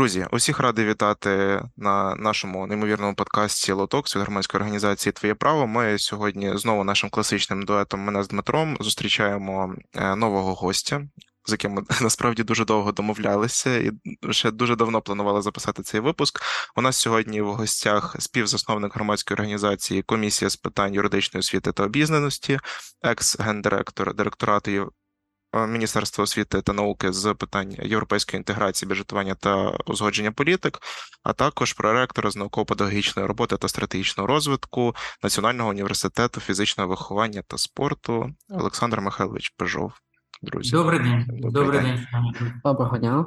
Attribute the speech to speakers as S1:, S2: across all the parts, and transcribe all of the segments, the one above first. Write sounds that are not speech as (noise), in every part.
S1: Друзі, усіх радий вітати на нашому неймовірному подкасті Лотокс від громадської організації Твоє право. Ми сьогодні знову нашим класичним дуетом мене з Дмитром зустрічаємо е, нового гостя, з яким ми (laughs) насправді дуже довго домовлялися і ще дуже давно планували записати цей випуск. У нас сьогодні в гостях співзасновник громадської організації Комісія з питань юридичної освіти та обізнаності, екс-гендиректор директорату Е, Міністерства освіти та науки з питань європейської інтеграції, бюджетування та узгодження політик, а також проректора з науково-педагогічної роботи та стратегічного розвитку Національного університету фізичного виховання та спорту Олександр Михайлович Пежов. Друзі,
S2: Добрий день.
S1: Добрий
S2: Добрий
S1: день.
S2: день.
S3: Доброго дня.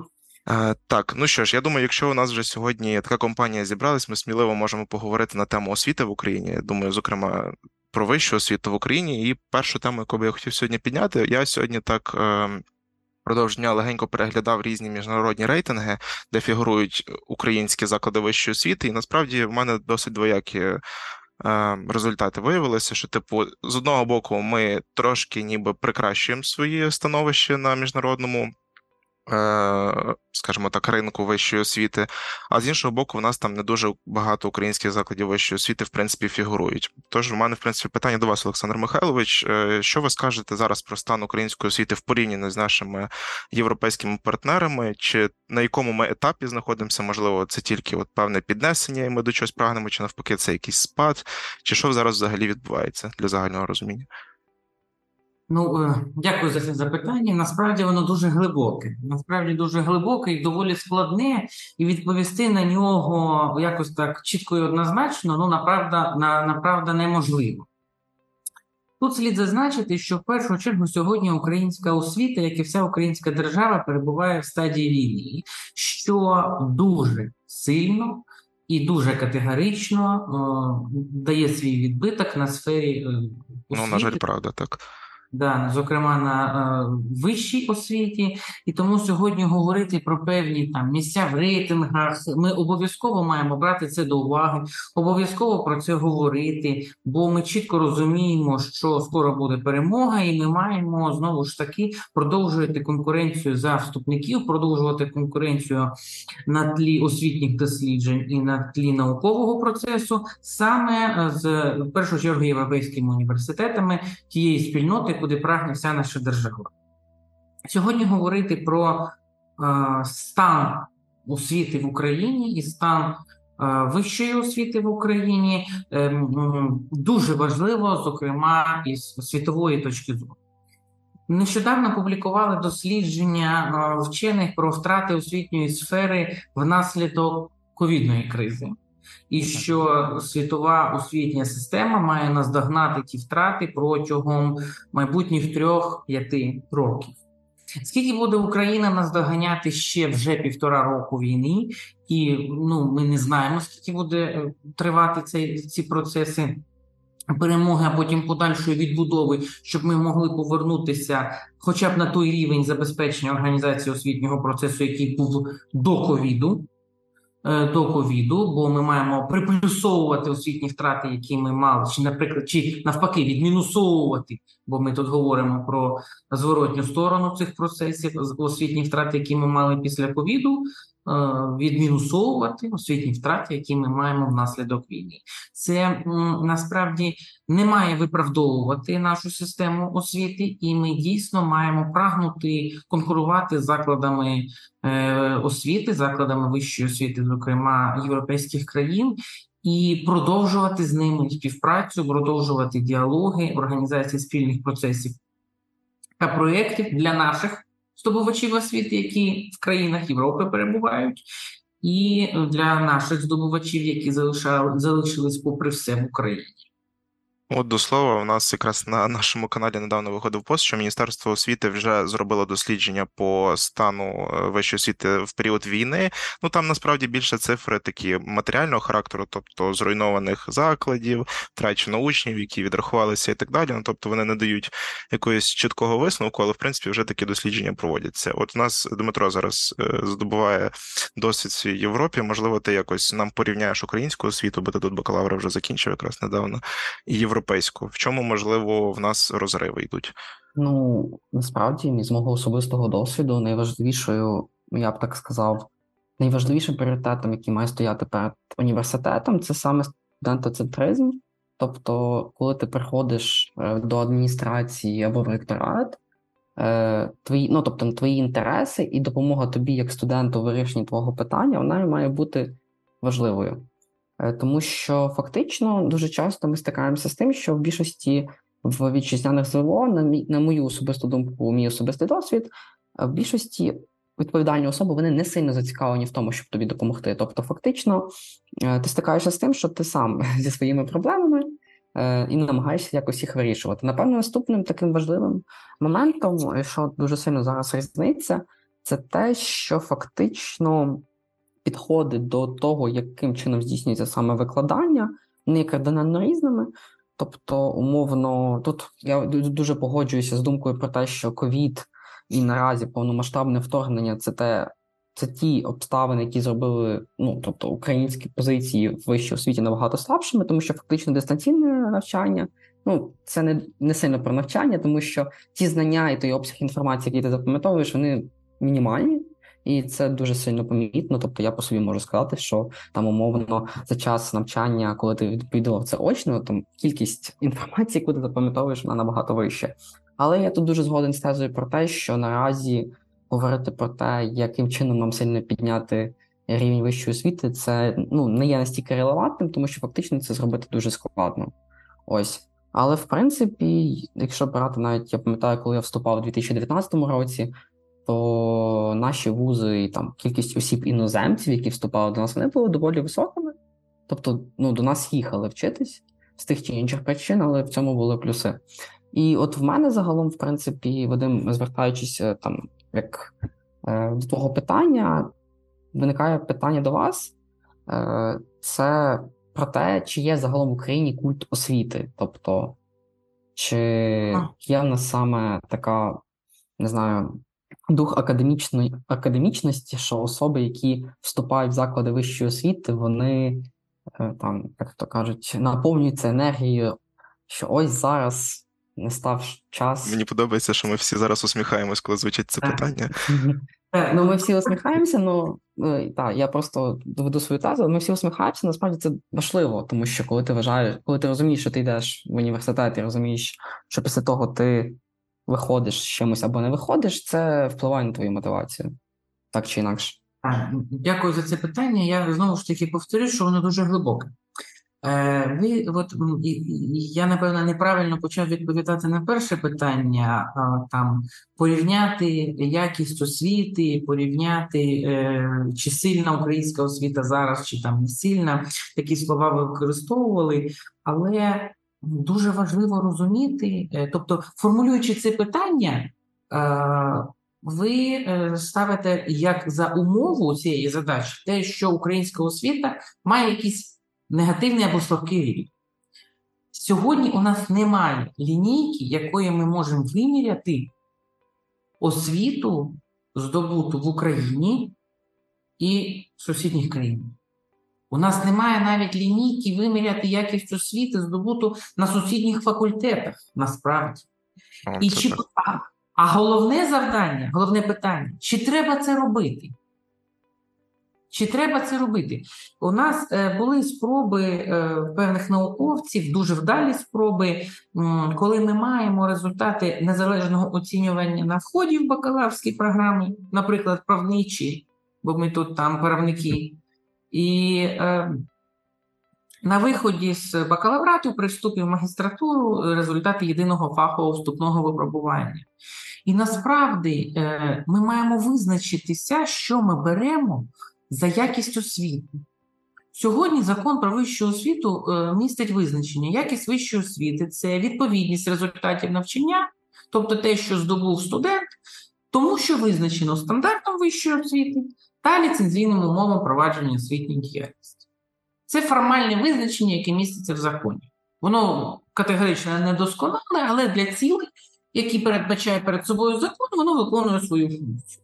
S1: Е, Так, ну що ж, я думаю, якщо у нас вже сьогодні така компанія зібралась, ми сміливо можемо поговорити на тему освіти в Україні. Думаю, зокрема, про вищу освіту в Україні. І першу тему, яку би я хотів сьогодні підняти, я сьогодні так. е, Впродовж дня легенько переглядав різні міжнародні рейтинги, де фігурують українські заклади вищої освіти, і насправді в мене досить двоякі е, результати виявилися, що, типу, з одного боку, ми трошки ніби прикращуємо своє становище на міжнародному скажімо так, ринку вищої освіти. А з іншого боку, в нас там не дуже багато українських закладів вищої освіти, в принципі, фігурують. Тож, у мене, в принципі, питання до вас, Олександр Михайлович. Е, Що ви скажете зараз про стан української освіти в порівнянні з нашими європейськими партнерами? Чи на якому ми етапі знаходимося? Можливо, це тільки от певне піднесення, і ми до чогось прагнемо, чи навпаки, це якийсь спад? Чи що зараз взагалі відбувається для загального розуміння?
S2: Ну, е, дякую за це запитання. Насправді воно дуже глибоке. Насправді дуже глибоке і доволі складне, і відповісти на нього якось так чітко і однозначно, ну, направда, на, направда неможливо. Тут слід зазначити, що в першу чергу сьогодні українська освіта, як і вся українська держава, перебуває в стадії війни, що дуже сильно і дуже категорично е, дає свій відбиток на сфері е, освіти.
S1: Ну, на жаль, правда, так.
S2: Да, зокрема на е, вищій освіті, і тому сьогодні говорити про певні там місця в рейтингах. Ми обов'язково маємо брати це до уваги, обов'язково про це говорити, бо ми чітко розуміємо, що скоро буде перемога, і ми маємо знову ж таки продовжувати конкуренцію за вступників, продовжувати конкуренцію на тлі освітніх досліджень і на тлі наукового процесу, саме з в першу чергу європейськими університетами тієї спільноти, куди прагне вся наша держава. Сьогодні говорити про е, стан освіти в Україні і стан е, вищої освіти в Україні е, дуже важливо, зокрема із світової точки зору. Нещодавно публікували дослідження е, вчених про втрати освітньої сфери внаслідок ковідної кризи, і що світова освітня система має наздогнати ті втрати протягом майбутніх трьох-п'яти років. Скільки буде Україна наздоганяти ще вже півтора року війни, і ну ми не знаємо, скільки буде е, тривати цей, ці процеси перемоги, а потім подальшої відбудови, щоб ми могли повернутися хоча б на той рівень забезпечення організації освітнього процесу, який був до ковіду. Е, До ковіду, бо ми маємо приплюсовувати освітні втрати, які ми мали, чи, наприклад, чи навпаки, відмінусовувати, бо ми тут говоримо про зворотню сторону цих процесів, освітні втрати, які ми мали після ковіду, відмінусовувати освітні втрати, які ми маємо внаслідок війни. Це насправді не має виправдовувати нашу систему освіти, і ми дійсно маємо прагнути конкурувати з закладами е, освіти, закладами вищої освіти, зокрема європейських країн. І продовжувати з ними співпрацю, продовжувати діалоги, організації спільних процесів та проєктів для наших здобувачів освіти, які в країнах Європи перебувають, і для наших здобувачів, які залишали, залишились попри все в Україні.
S1: От до слова, у нас якраз на нашому каналі недавно виходив пост, що Міністерство освіти вже зробило дослідження по стану е, вищої освіти в період війни. Ну там насправді більше цифри такі матеріального характеру, тобто зруйнованих закладів, втрачено учнів, які відрахувалися, і так далі. Ну тобто вони не дають якогось чіткого висновку, але в принципі вже такі дослідження проводяться. От у нас Дмитро зараз е, здобуває досвід в Європі. Можливо, ти якось нам порівняєш українську освіту, бо ти тут бакалавра вже закінчив якраз недавно і європейську. В чому можливо в нас розриви йдуть?
S3: Ну, насправді, з мого особистого досвіду, найважливішою, я б так сказав, найважливішим пріоритетом, який має стояти перед університетом, це саме студентоцентризм. Тобто, коли ти приходиш е, до адміністрації або в ректорат, е, твої, ну, тобто, твої інтереси і допомога тобі, як студенту, у вирішенні твого питання, вона має бути важливою. Е, Тому що фактично дуже часто ми стикаємося з тим, що в більшості в вітчизняних ЗВО, на, мій, на мою особисту думку, мій особистий досвід, е, в більшості відповідальні особи вони не сильно зацікавлені в тому, щоб тобі допомогти. Тобто, фактично, е, ти стикаєшся з тим, що ти сам (laughs) зі своїми проблемами і намагаєшся якось їх вирішувати. Напевно, наступним таким важливим моментом, що дуже сильно зараз різниця, це те, що фактично підходи до того, яким чином здійснюється саме викладання, вони кардинально різними. Тобто, умовно, тут я дуже погоджуюся з думкою про те, що ковід і наразі повномасштабне вторгнення це те, це ті обставини, які зробили ну, тобто українські позиції в вищій освіті набагато слабшими, тому що фактично дистанційне навчання. Ну, це не, не сильно про навчання, тому що ті знання і той обсяг інформації, який ти запам'ятовуєш, вони мінімальні, і це дуже сильно помітно. Тобто, я по собі можу сказати, що там умовно за час навчання, коли ти відповідав це очно, там кількість (laughs) інформації, яку ти запам'ятовуєш, вона набагато вища. Але я тут дуже згоден з тезою про те, що наразі говорити про те, яким чином нам сильно підняти рівень вищої освіти, це ну не є настільки релевантним, тому що фактично це зробити дуже складно. Ось. Але в принципі, якщо брати навіть, я пам'ятаю, коли я вступав у 2019 році, то наші вузи і там кількість осіб іноземців, які вступали до нас, вони були доволі високими. Тобто, ну, до нас їхали вчитись з тих чи інших причин, але в цьому були плюси. І от в мене загалом, в принципі, Вадим, звертаючись е, там як е, до твого питання, виникає питання до вас. Е, це про те, чи є загалом в Україні культ освіти. Тобто, чи є в нас саме така, не знаю, дух академічної академічності, що особи, які вступають в заклади вищої освіти, вони е, там, як то кажуть, наповнюються енергією, що ось зараз не став час.
S1: Мені подобається, що ми всі зараз усміхаємось, коли звучить це питання. (laughs)
S3: Ну, ми всі усміхаємося, ну е, так, я просто доведу свою тезу. Ми всі усміхаємося, насправді це важливо, тому що коли ти вважаєш, коли ти розумієш, що ти йдеш в університет і розумієш, що після того ти виходиш з чимось або не виходиш, це впливає на твою мотивацію, так чи інакше.
S2: Дякую за це питання. Я знову ж таки повторю, що воно дуже глибоке. Е, ви, от, я, напевно, неправильно почав відповідати на перше питання, там, порівняти якість освіти, порівняти, е, чи сильна українська освіта зараз, чи там не сильна. Такі слова ви використовували, але дуже важливо розуміти, е, тобто, формулюючи це питання, е, ви е, ставите як за умову цієї задачі те, що українська освіта має якийсь негативний або слабкий рівень. Сьогодні у нас немає лінійки, якою ми можемо виміряти освіту, здобуту в Україні і в сусідніх країнах. У нас немає навіть лінійки виміряти якість освіти, здобуту на сусідніх факультетах, насправді.
S1: О,
S2: І чи, а, а головне завдання, головне питання: чи треба це робити? Чи треба це робити? У нас е, були спроби е, певних науковців, дуже вдалі спроби, м, коли ми маємо результати незалежного оцінювання на вході в бакалаврські програми, наприклад, правничі, бо ми тут там правники. І е, на виході з бакалаврату при вступі в магістратуру е, результати єдиного фахового вступного випробування. І насправді е, ми маємо визначитися, що ми беремо за якість освіти. Сьогодні закон про вищу освіту е, містить визначення. Якість вищої освіти це відповідність результатів навчання, тобто те, що здобув студент, тому що визначено стандартом вищої освіти та ліцензійним умовам провадження освітньої діяльності. Це формальне визначення, яке міститься в законі. Воно категорично недосконале, але для цілей, які передбачає перед собою закон, воно виконує свою функцію.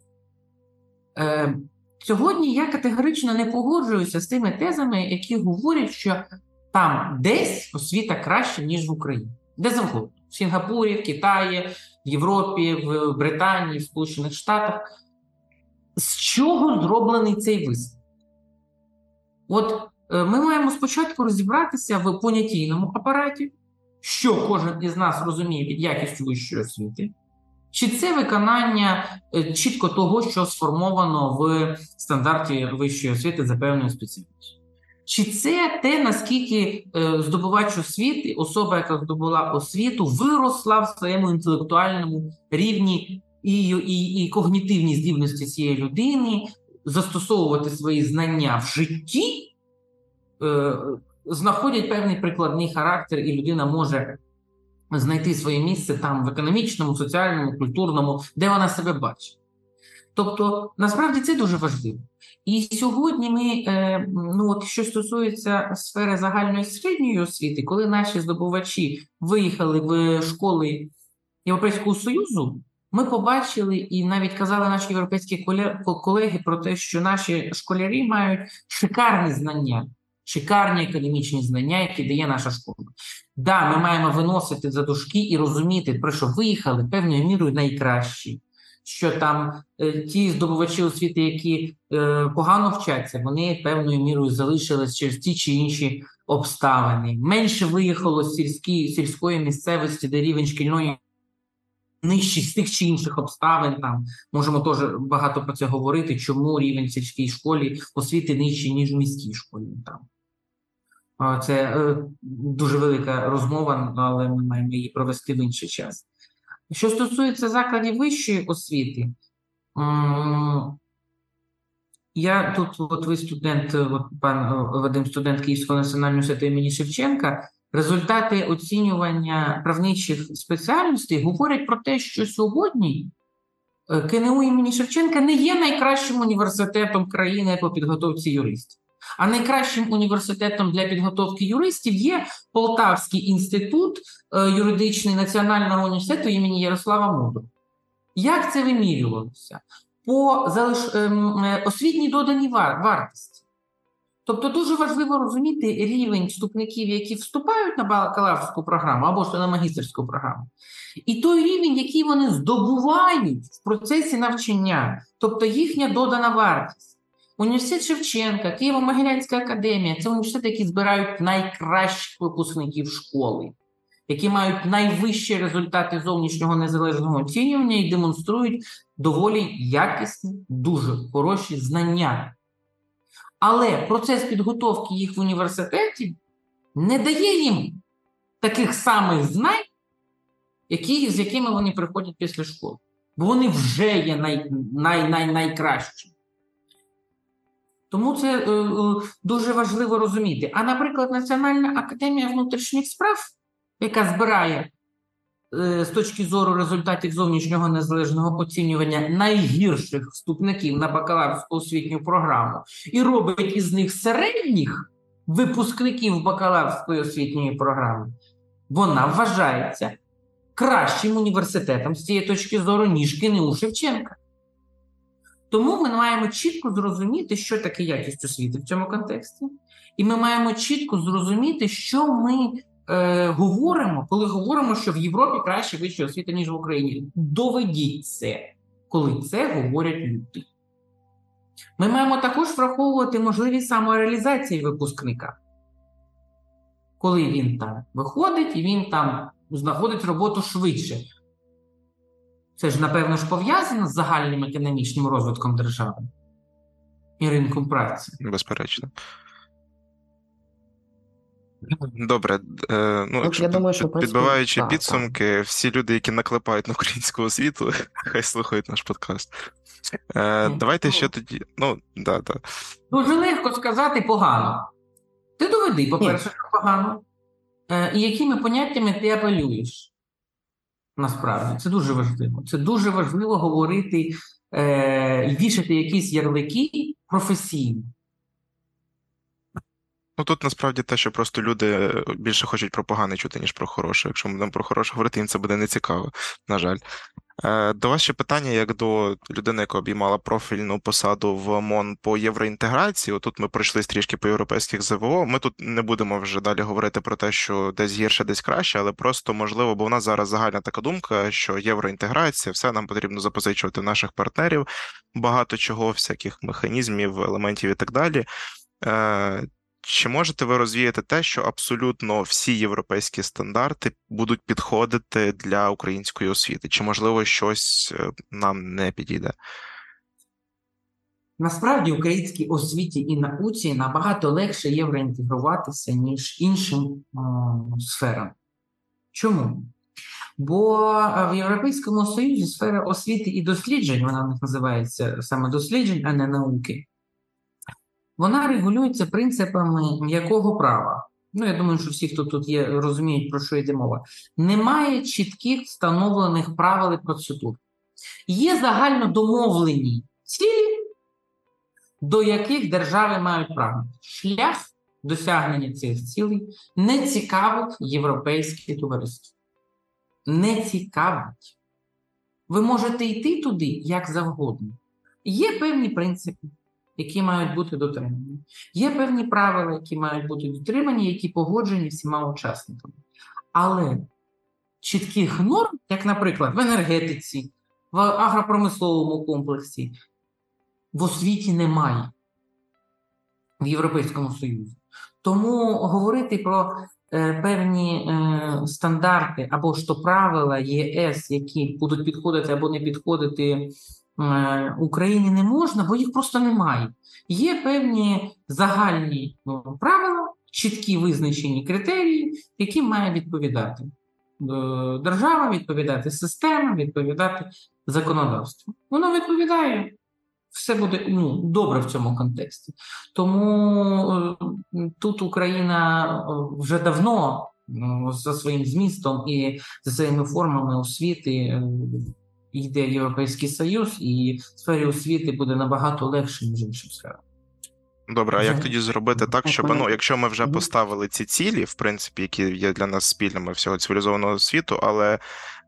S2: Е, сьогодні я категорично не погоджуюся з тими тезами, які говорять, що там десь освіта краще, ніж в Україні. Де завгодно. В Сінгапурі, в Китаї, в Європі, в Британії, в Сполучених Штатах. З чого зроблений цей висновок? От е, ми маємо спочатку розібратися в понятійному апараті, що кожен із нас розуміє під якістю вищої освіти, чи це виконання е, чітко того, що сформовано в стандарті вищої освіти за певною спеціальністю. Чи це те, наскільки е, здобувач освіти, особа, яка здобула освіту, виросла в своєму інтелектуальному рівні і, і, і когнітивні здібності цієї людини, застосовувати свої знання в житті, е, знаходять певний прикладний характер, і людина може знайти своє місце там в економічному, соціальному, культурному, де вона себе бачить. Тобто, насправді це дуже важливо. І сьогодні ми, е, ну от що стосується сфери загальної середньої освіти, коли наші здобувачі виїхали в школи Європейського Союзу, ми побачили і навіть казали наші європейські коле- колеги про те, що наші школярі мають шикарні знання, шикарні академічні знання, які дає наша школа. Да, ми маємо виносити за дужки і розуміти, про що виїхали певною мірою найкращі. Що там е, ті здобувачі освіти, які е, погано вчаться, вони певною мірою залишились через ті чи інші обставини. Менше виїхало з сільські, сільської місцевості, де рівень шкільної нижчий з тих чи інших обставин. Там можемо теж багато про це говорити, чому рівень сільській школі освіти нижчий, ніж в міській школі. Там. Це е, дуже велика розмова, але ми маємо її провести в інший час. Що стосується закладів вищої освіти, я тут, от ви студент, от пан е, Вадим, студент Київського національного університету імені Шевченка, результати оцінювання правничих спеціальностей говорять про те, що сьогодні е, КНУ імені Шевченка не є найкращим університетом країни по підготовці юристів. А найкращим університетом для підготовки юристів є Полтавський інститут е, юридичний Національного університету імені Ярослава Мудрого. Як це вимірювалося? По ем, е, освітній доданій вар... вартості. Тобто дуже важливо розуміти рівень вступників, які вступають на бакалаврську програму або ж на магістерську програму, і той рівень, який вони здобувають в процесі навчання, тобто їхня додана вартість. Університет Шевченка, Києво-Могилянська академія це університети, які збирають найкращих випускників школи, які мають найвищі результати зовнішнього незалежного оцінювання і демонструють доволі якісні, дуже хороші знання. Але процес підготовки їх в університеті не дає їм таких самих знань, які, з якими вони приходять після школи. Бо вони вже є най, най, най, найкращими. Тому це е, е, дуже важливо розуміти. А, наприклад, Національна академія внутрішніх справ, яка збирає з точки зору результатів зовнішнього незалежного оцінювання найгірших вступників на бакалаврську освітню програму. І робить із них середніх випускників бакалаврської освітньої програми, вона вважається кращим університетом з цієї точки зору, ніж КНУ Шевченка. Тому ми маємо чітко зрозуміти, що таке якість освіти в цьому контексті, і ми маємо чітко зрозуміти, що ми е, говоримо, коли говоримо, що в Європі краще вища освіта, ніж в Україні. Доведіть це, коли це говорять люди. Ми маємо також враховувати можливість самореалізації випускника, коли він там виходить і він там знаходить роботу швидше. Це ж, напевно, ж пов'язано з загальним економічним розвитком держави і ринком праці.
S1: Безперечно. Добре, е, ну, якщо
S3: я думаю, що,
S1: підбиваючи
S3: так,
S1: підсумки, всі люди, які наклепають на українську освіту, (laughs) хай слухають наш подкаст. Е, давайте
S2: ну.
S1: ще тоді. Ну, да, да.
S2: Дуже легко сказати погано. Ти доведи, по-перше, що погано. Е, і якими поняттями ти апелюєш? Насправді, це дуже важливо. Це дуже важливо говорити е, і вішати якісь ярлики професійно.
S1: Ну тут насправді те, що просто люди більше хочуть про погане чути, ніж про хороше. Якщо ми будемо про хороше говорити, їм це буде нецікаво, на жаль. Е, До вас ще питання, як до людини, яка обіймала профільну посаду в МОН по євроінтеграції. Отут ми пройшли трішки по європейських ЗВО. Ми тут не будемо вже далі говорити про те, що десь гірше, десь краще, але просто можливо, бо в нас зараз загальна така думка, що євроінтеграція, все нам потрібно запозичувати наших партнерів, багато чого, всяких механізмів, елементів і так далі. Чи можете ви розвіяти те, що абсолютно всі європейські стандарти будуть підходити для української освіти? Чи можливо щось е, нам не підійде?
S2: Насправді українській освіті і науці набагато легше євроінтегруватися, ніж іншим о, сферам. Чому? Бо е, в Європейському Союзі сфера освіти і досліджень, вона в них називається саме досліджень, а не науки, вона регулюється принципами м'якого права. Ну, я думаю, що всі, хто тут є, розуміють, про що йде мова. Немає чітких встановлених правил і процедур. Є загально домовлені цілі, до яких держави мають прагнути. Шлях досягнення цих цілей не цікавить європейське товариство. Не цікавить. Ви можете йти туди як завгодно. Є певні принципи, які мають бути дотримані. Є певні правила, які мають бути дотримані, які погоджені всіма учасниками. Але чітких норм, як, наприклад, в енергетиці, в агропромисловому комплексі, в освіті немає в Європейському Союзі. Тому говорити про е, певні е, стандарти або то правила ЄС, які будуть підходити або не підходити Україні, не можна, бо їх просто немає. Є певні загальні ну, правила, чіткі визначені критерії, яким має відповідати е, держава, відповідати система, відповідати законодавство. Воно відповідає все буде ну, добре в цьому контексті. Тому е, тут Україна е, вже давно ну, за своїм змістом і за своїми формами освіти е, йде Європейський Союз, і в сфері освіти буде набагато легше, ніж іншим сферам.
S1: Добре, а як тоді зробити так,
S3: Ну,
S1: щоб ну, якщо ми вже поставили ці цілі, в принципі, які є для нас спільними всього цивілізованого світу, але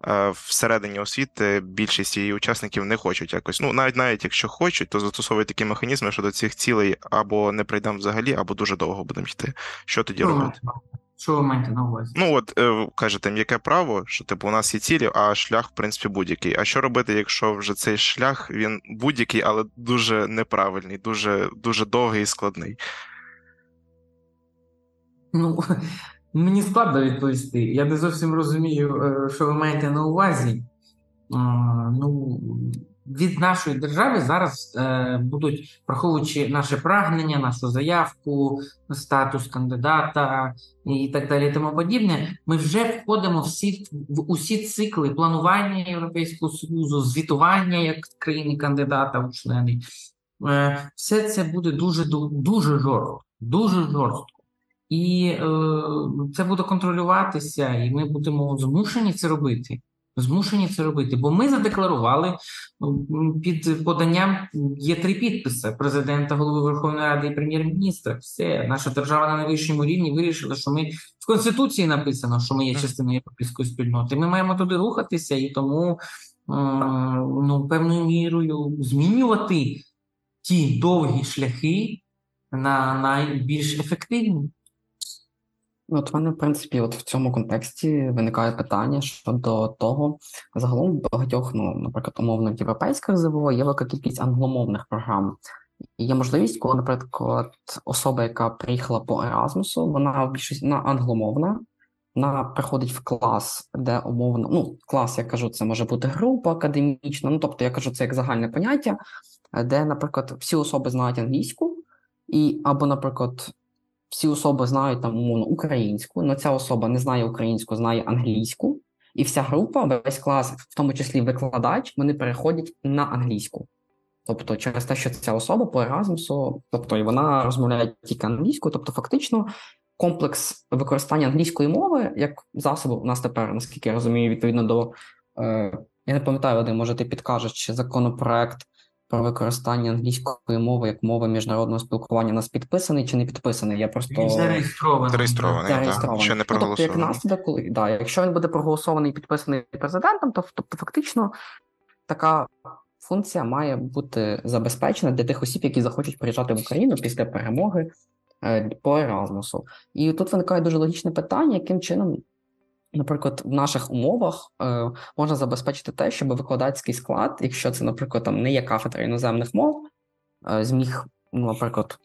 S1: е, всередині освіти більшість її учасників не хочуть якось. Ну, навіть навіть якщо хочуть, то застосовують такі механізми, що до цих цілей або не прийдемо взагалі, або дуже довго будемо йти. Що тоді
S2: Що
S1: робити?
S2: Що ви маєте на увазі?
S1: Ну, от е, кажете, м'яке право, що типу у нас є цілі, а шлях, в принципі, будь-який. А що робити, якщо вже цей шлях він будь-який, але дуже неправильний, дуже дуже довгий і складний?
S2: Ну, (laughs) мені складно відповісти. Я не зовсім розумію, е, що ви маєте на увазі. Ну, від нашої держави зараз е, будуть, враховуючи наше прагнення, нашу заявку, статус кандидата і так далі, тому подібне, ми вже входимо всі, в усі цикли планування Європейського Союзу, звітування як країни-кандидата у члени. Е, Все це буде дуже дуже жорстко, дуже жорстко. І е, це буде контролюватися, і ми будемо змушені це робити. Змушені це робити, бо ми задекларували під поданням є три підписи президента, голови Верховної Ради і прем'єр-міністра. Все, наша держава на найвищому рівні вирішила, що ми в конституції написано, що ми є частиною європейської спільноти. Ми маємо туди рухатися, і тому е, ну певною мірою змінювати ті довгі шляхи на найбільш ефективні.
S3: Ну, От в мене, в принципі, от в цьому контексті виникає питання щодо того, загалом багатьох, ну, наприклад, умовно європейських ЗВО є велика кількість англомовних програм. І є можливість, коли, наприклад, особа, яка приїхала по Еразмусу, вона в більшості вона англомовна, вона приходить в клас, де умовно, ну, клас, я кажу, це може бути група академічна, ну тобто я кажу, це як загальне поняття, де, наприклад, всі особи знають англійську, і або, наприклад, всі особи знають там умовно українську, але ця особа не знає українську, знає англійську, і вся група, весь клас, в тому числі викладач, вони переходять на англійську. Тобто, через те, що ця особа по Еразмусу, тобто і вона розмовляє тільки англійською, тобто, фактично, комплекс використання англійської мови як засобу у нас тепер, наскільки я розумію, відповідно до е, я не пам'ятаю, Вадим, може ти підкажеш, чи законопроект про використання англійської мови як мови міжнародного спілкування у нас підписаний чи не підписаний. Я просто
S2: Він зареєстрований.
S1: Зареєстрований, так, ще не
S3: Ну, тобто, як наслідок, коли да, якщо він буде проголосований і підписаний президентом, то тобто фактично така функція має бути забезпечена для тих осіб, які захочуть приїжджати в Україну після перемоги е, по Еразмусу. І тут виникає дуже логічне питання, яким чином. Наприклад, в наших умовах е, можна забезпечити те, щоб викладацький склад, якщо це, наприклад, там не є кафедра іноземних мов, е, зміг, ну, наприклад,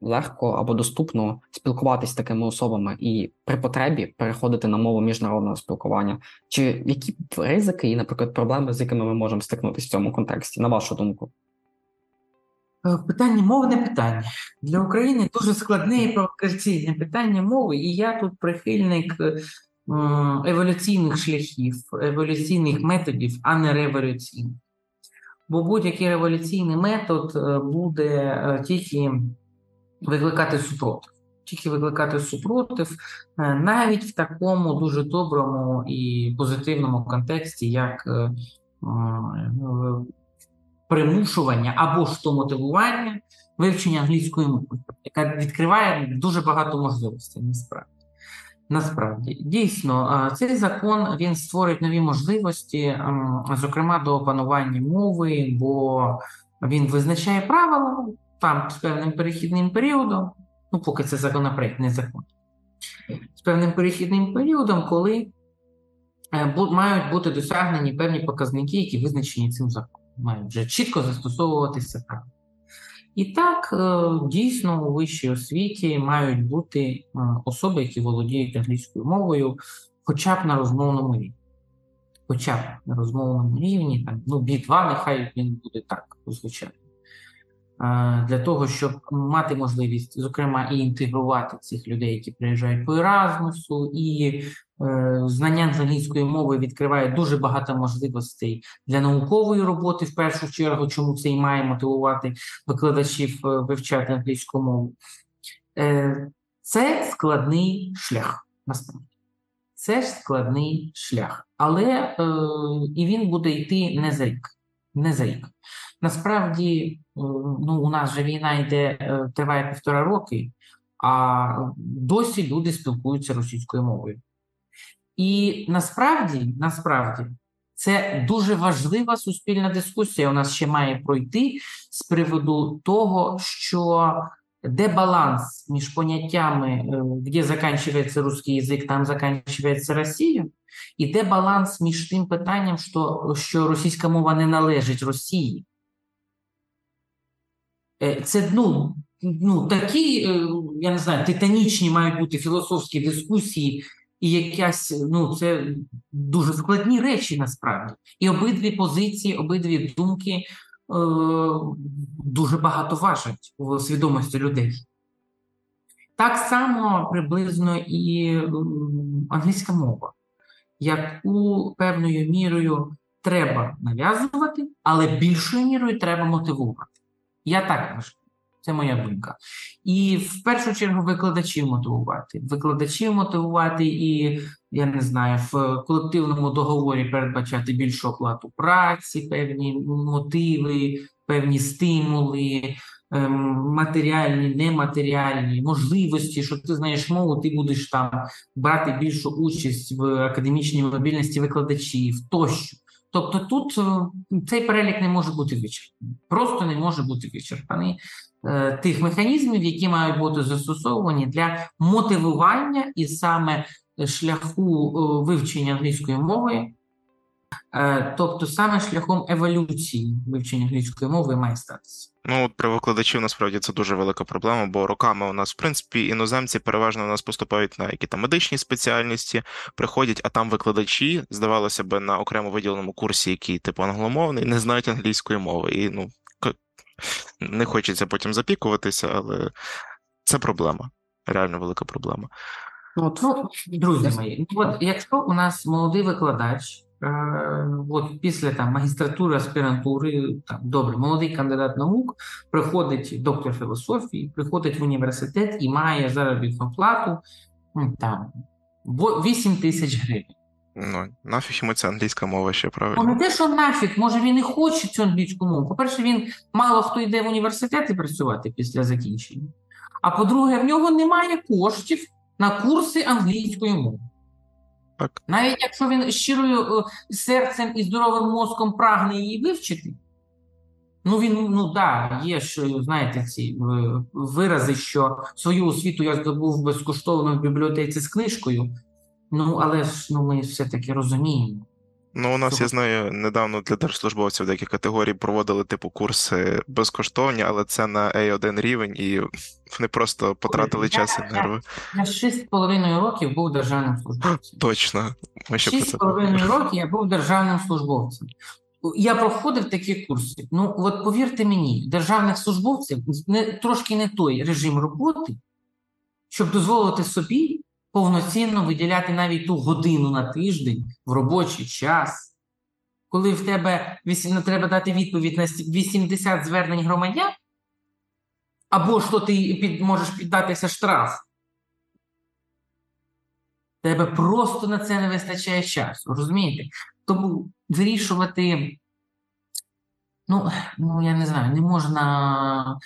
S3: легко або доступно спілкуватися з такими особами і при потребі переходити на мову міжнародного спілкування. Чи які ризики і, наприклад, проблеми, з якими ми можемо стикнутися в цьому контексті, на вашу думку?
S2: Е, Питання мови не питання. Для України дуже складне і провокаційне питання мови, і я тут прихильник е, еволюційних шляхів, еволюційних методів, а не революційних. Бо будь-який революційний метод е, буде е, тільки викликати супротив. Тільки викликати супротив е, навіть в такому дуже доброму і позитивному контексті, як е, е, примушування або ж то мотивування вивчення англійської мови, яка відкриває дуже багато можливостей насправді. Насправді, дійсно, цей закон він створить нові можливості, ем, зокрема до опанування мови, бо він визначає правила там з певним перехідним періодом, ну поки це законопроект, не закон, з певним перехідним періодом, коли е, мають бути досягнені певні показники, які визначені цим законом, мають вже чітко застосовуватися правила. І так, е, дійсно, у вищій освіті мають бути е, особи, які володіють англійською мовою, хоча б на розмовному рівні. Хоча б на розмовному рівні, там, ну, B2, нехай він буде так, звичайно. Для того, щоб мати можливість, зокрема, і інтегрувати цих людей, які приїжджають по Еразмусу, і е, знання англійської мови відкриває дуже багато можливостей для наукової роботи, в першу чергу, чому це і має мотивувати викладачів е, вивчати англійську мову. Е, Це складний шлях, насправді. Це ж складний шлях. Але е, і він буде йти не за рік. Не за рік. Насправді, е, ну, у нас же війна йде, е, триває півтора роки, а досі люди спілкуються російською мовою. І насправді, насправді, це дуже важлива суспільна дискусія. У нас ще має пройти з приводу того, що де баланс між поняттями, е, де закінчується русский язик, там закінчується Росія, і де баланс між тим питанням, що, що російська мова не належить Росії. Е, Це ну, ну, такі, е, я не знаю, титанічні мають бути філософські дискусії, і якась, ну, це дуже складні речі насправді. І обидві позиції, обидві думки дуже багато важать у свідомості людей. Так само приблизно і англійська мова, яку певною мірою треба нав'язувати, але більшою мірою треба мотивувати. Я так вважаю. Це моя думка. І в першу чергу викладачів мотивувати. Викладачів мотивувати і, я не знаю, в колективному договорі передбачати більшу оплату праці, певні мотиви, певні стимули, ем, матеріальні, нематеріальні, можливості, що ти знаєш мову, ти будеш там брати більшу участь в академічній мобільності викладачів тощо. Тобто тут е, цей перелік не може бути вичерпаний. Просто не може бути вичерпаний тих механізмів, які мають бути застосовані для мотивування і саме шляху е, вивчення англійської мови, е, тобто саме шляхом еволюції вивчення англійської мови має статися.
S1: Ну, от при викладачів насправді це дуже велика проблема, бо роками у нас, в принципі, іноземці переважно у нас поступають на які там медичні спеціальності, приходять, а там викладачі, здавалося б, на окремо виділеному курсі, який типу англомовний, не знають англійської мови. І ну не хочеться потім запікуватися, але це проблема. Реально велика проблема.
S3: От,
S2: Ну, друзі мої, от якщо у нас молодий викладач, е, от після там магістратури, аспірантури, там добре, молодий кандидат наук, приходить доктор філософії, приходить в університет і має заробітну плату там 8 тисяч гривень.
S1: Ну, нафіг йому ця англійська мова ще
S2: Ну, не те, що нафіг, може він і хоче цю англійську мову. По-перше, він мало хто йде в університети працювати після закінчення. А по-друге, в нього немає коштів на курси англійської мови.
S1: Так.
S2: Навіть якщо він щирою е, серцем і здоровим мозком прагне її вивчити, ну він, ну да, є ж, знаєте, ці е, вирази, що свою освіту я здобув безкоштовно в бібліотеці з книжкою. Ну, але ж ну, ми все-таки розуміємо.
S1: Ну, у нас, я знаю, недавно для держслужбовців деякі категорії проводили типу курси безкоштовні, але це на A1 рівень, і вони просто потратили
S2: я-
S1: час і нерви.
S2: Я шість з половиною років був державним службовцем.
S1: Точно. Ми ще
S2: Шість з половиною років я був державним службовцем. Я проходив такі курси. Ну, от повірте мені, державних службовців не, трошки не той режим роботи, щоб дозволити собі повноцінно виділяти навіть ту годину на тиждень в робочий час, коли в тебе треба дати відповідь на 80 звернень громадян, або що ти можеш піддатися штраф. Тебе просто на це не вистачає часу, розумієте? Тому вирішувати, ну, ну я не знаю, не можна,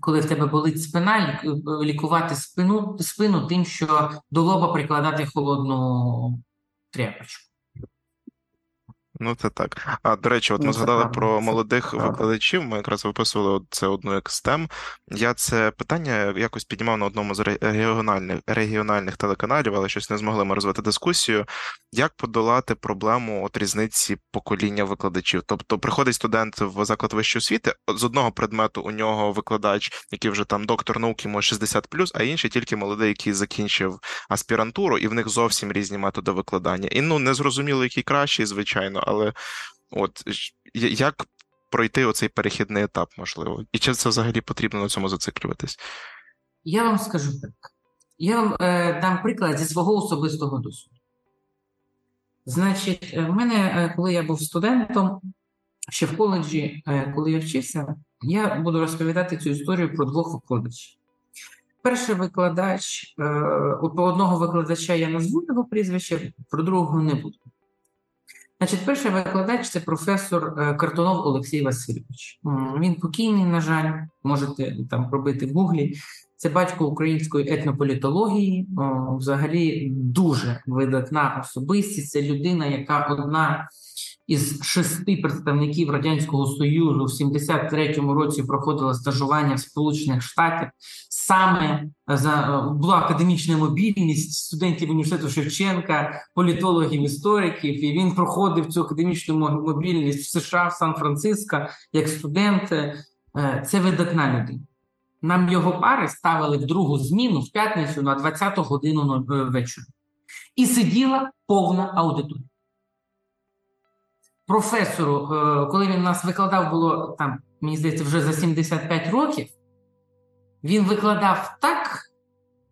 S2: коли в тебе болить спина, лік- лікувати спину, спину тим, що до лоба прикладати холодну тряпочку.
S1: Ну, це так. А до речі, от ми
S3: Ну,
S1: згадали
S3: правда,
S1: про
S3: це
S1: молодих
S3: правда.
S1: викладачів. Ми якраз виписували це одну як з тем. Я це питання якось піднімав на одному з регіональних регіональних телеканалів, але щось не змогли ми розвити дискусію. Як подолати проблему от різниці покоління викладачів? Тобто приходить студент в заклад вищої освіти, з одного предмету у нього викладач, який вже там доктор наук, йому 60+, а інший тільки молодий, який закінчив аспірантуру, і в них зовсім різні методи викладання. І ну не зрозуміло, який кращий, звичайно, але от як пройти оцей перехідний етап, можливо, і чи це взагалі потрібно на цьому зациклюватись?
S2: Я вам скажу так. Я вам е, дам приклад зі свого особистого досвіду. Значить, в мене, е, коли я був студентом, ще в коледжі, е, коли я вчився, я буду розповідати цю історію про двох викладачів. Перший викладач, е, от одного викладача я назву його прізвище, про другого не буду. Значить, перший викладач це професор е, Картунов Олексій Васильович. Він покійний, на жаль, можете там пробити в гуглі. Це батько української етнополітології, взагалі дуже видатна особистість. Це людина, яка одна із шести представників Радянського Союзу в 73-му році проходила стажування в Сполучених Штатах. Саме за була академічна мобільність студентів університету Шевченка, політологів, істориків, і він проходив цю академічну мобільність в США, в Сан-Франциско як студент. Е, Це видатна людина. Нам його пари ставили в другу зміну в п'ятницю на 20 годину е, вечора. І сиділа повна аудиторія. Професору, е, коли він нас викладав, було там, мені здається, вже за 75 років. Він викладав так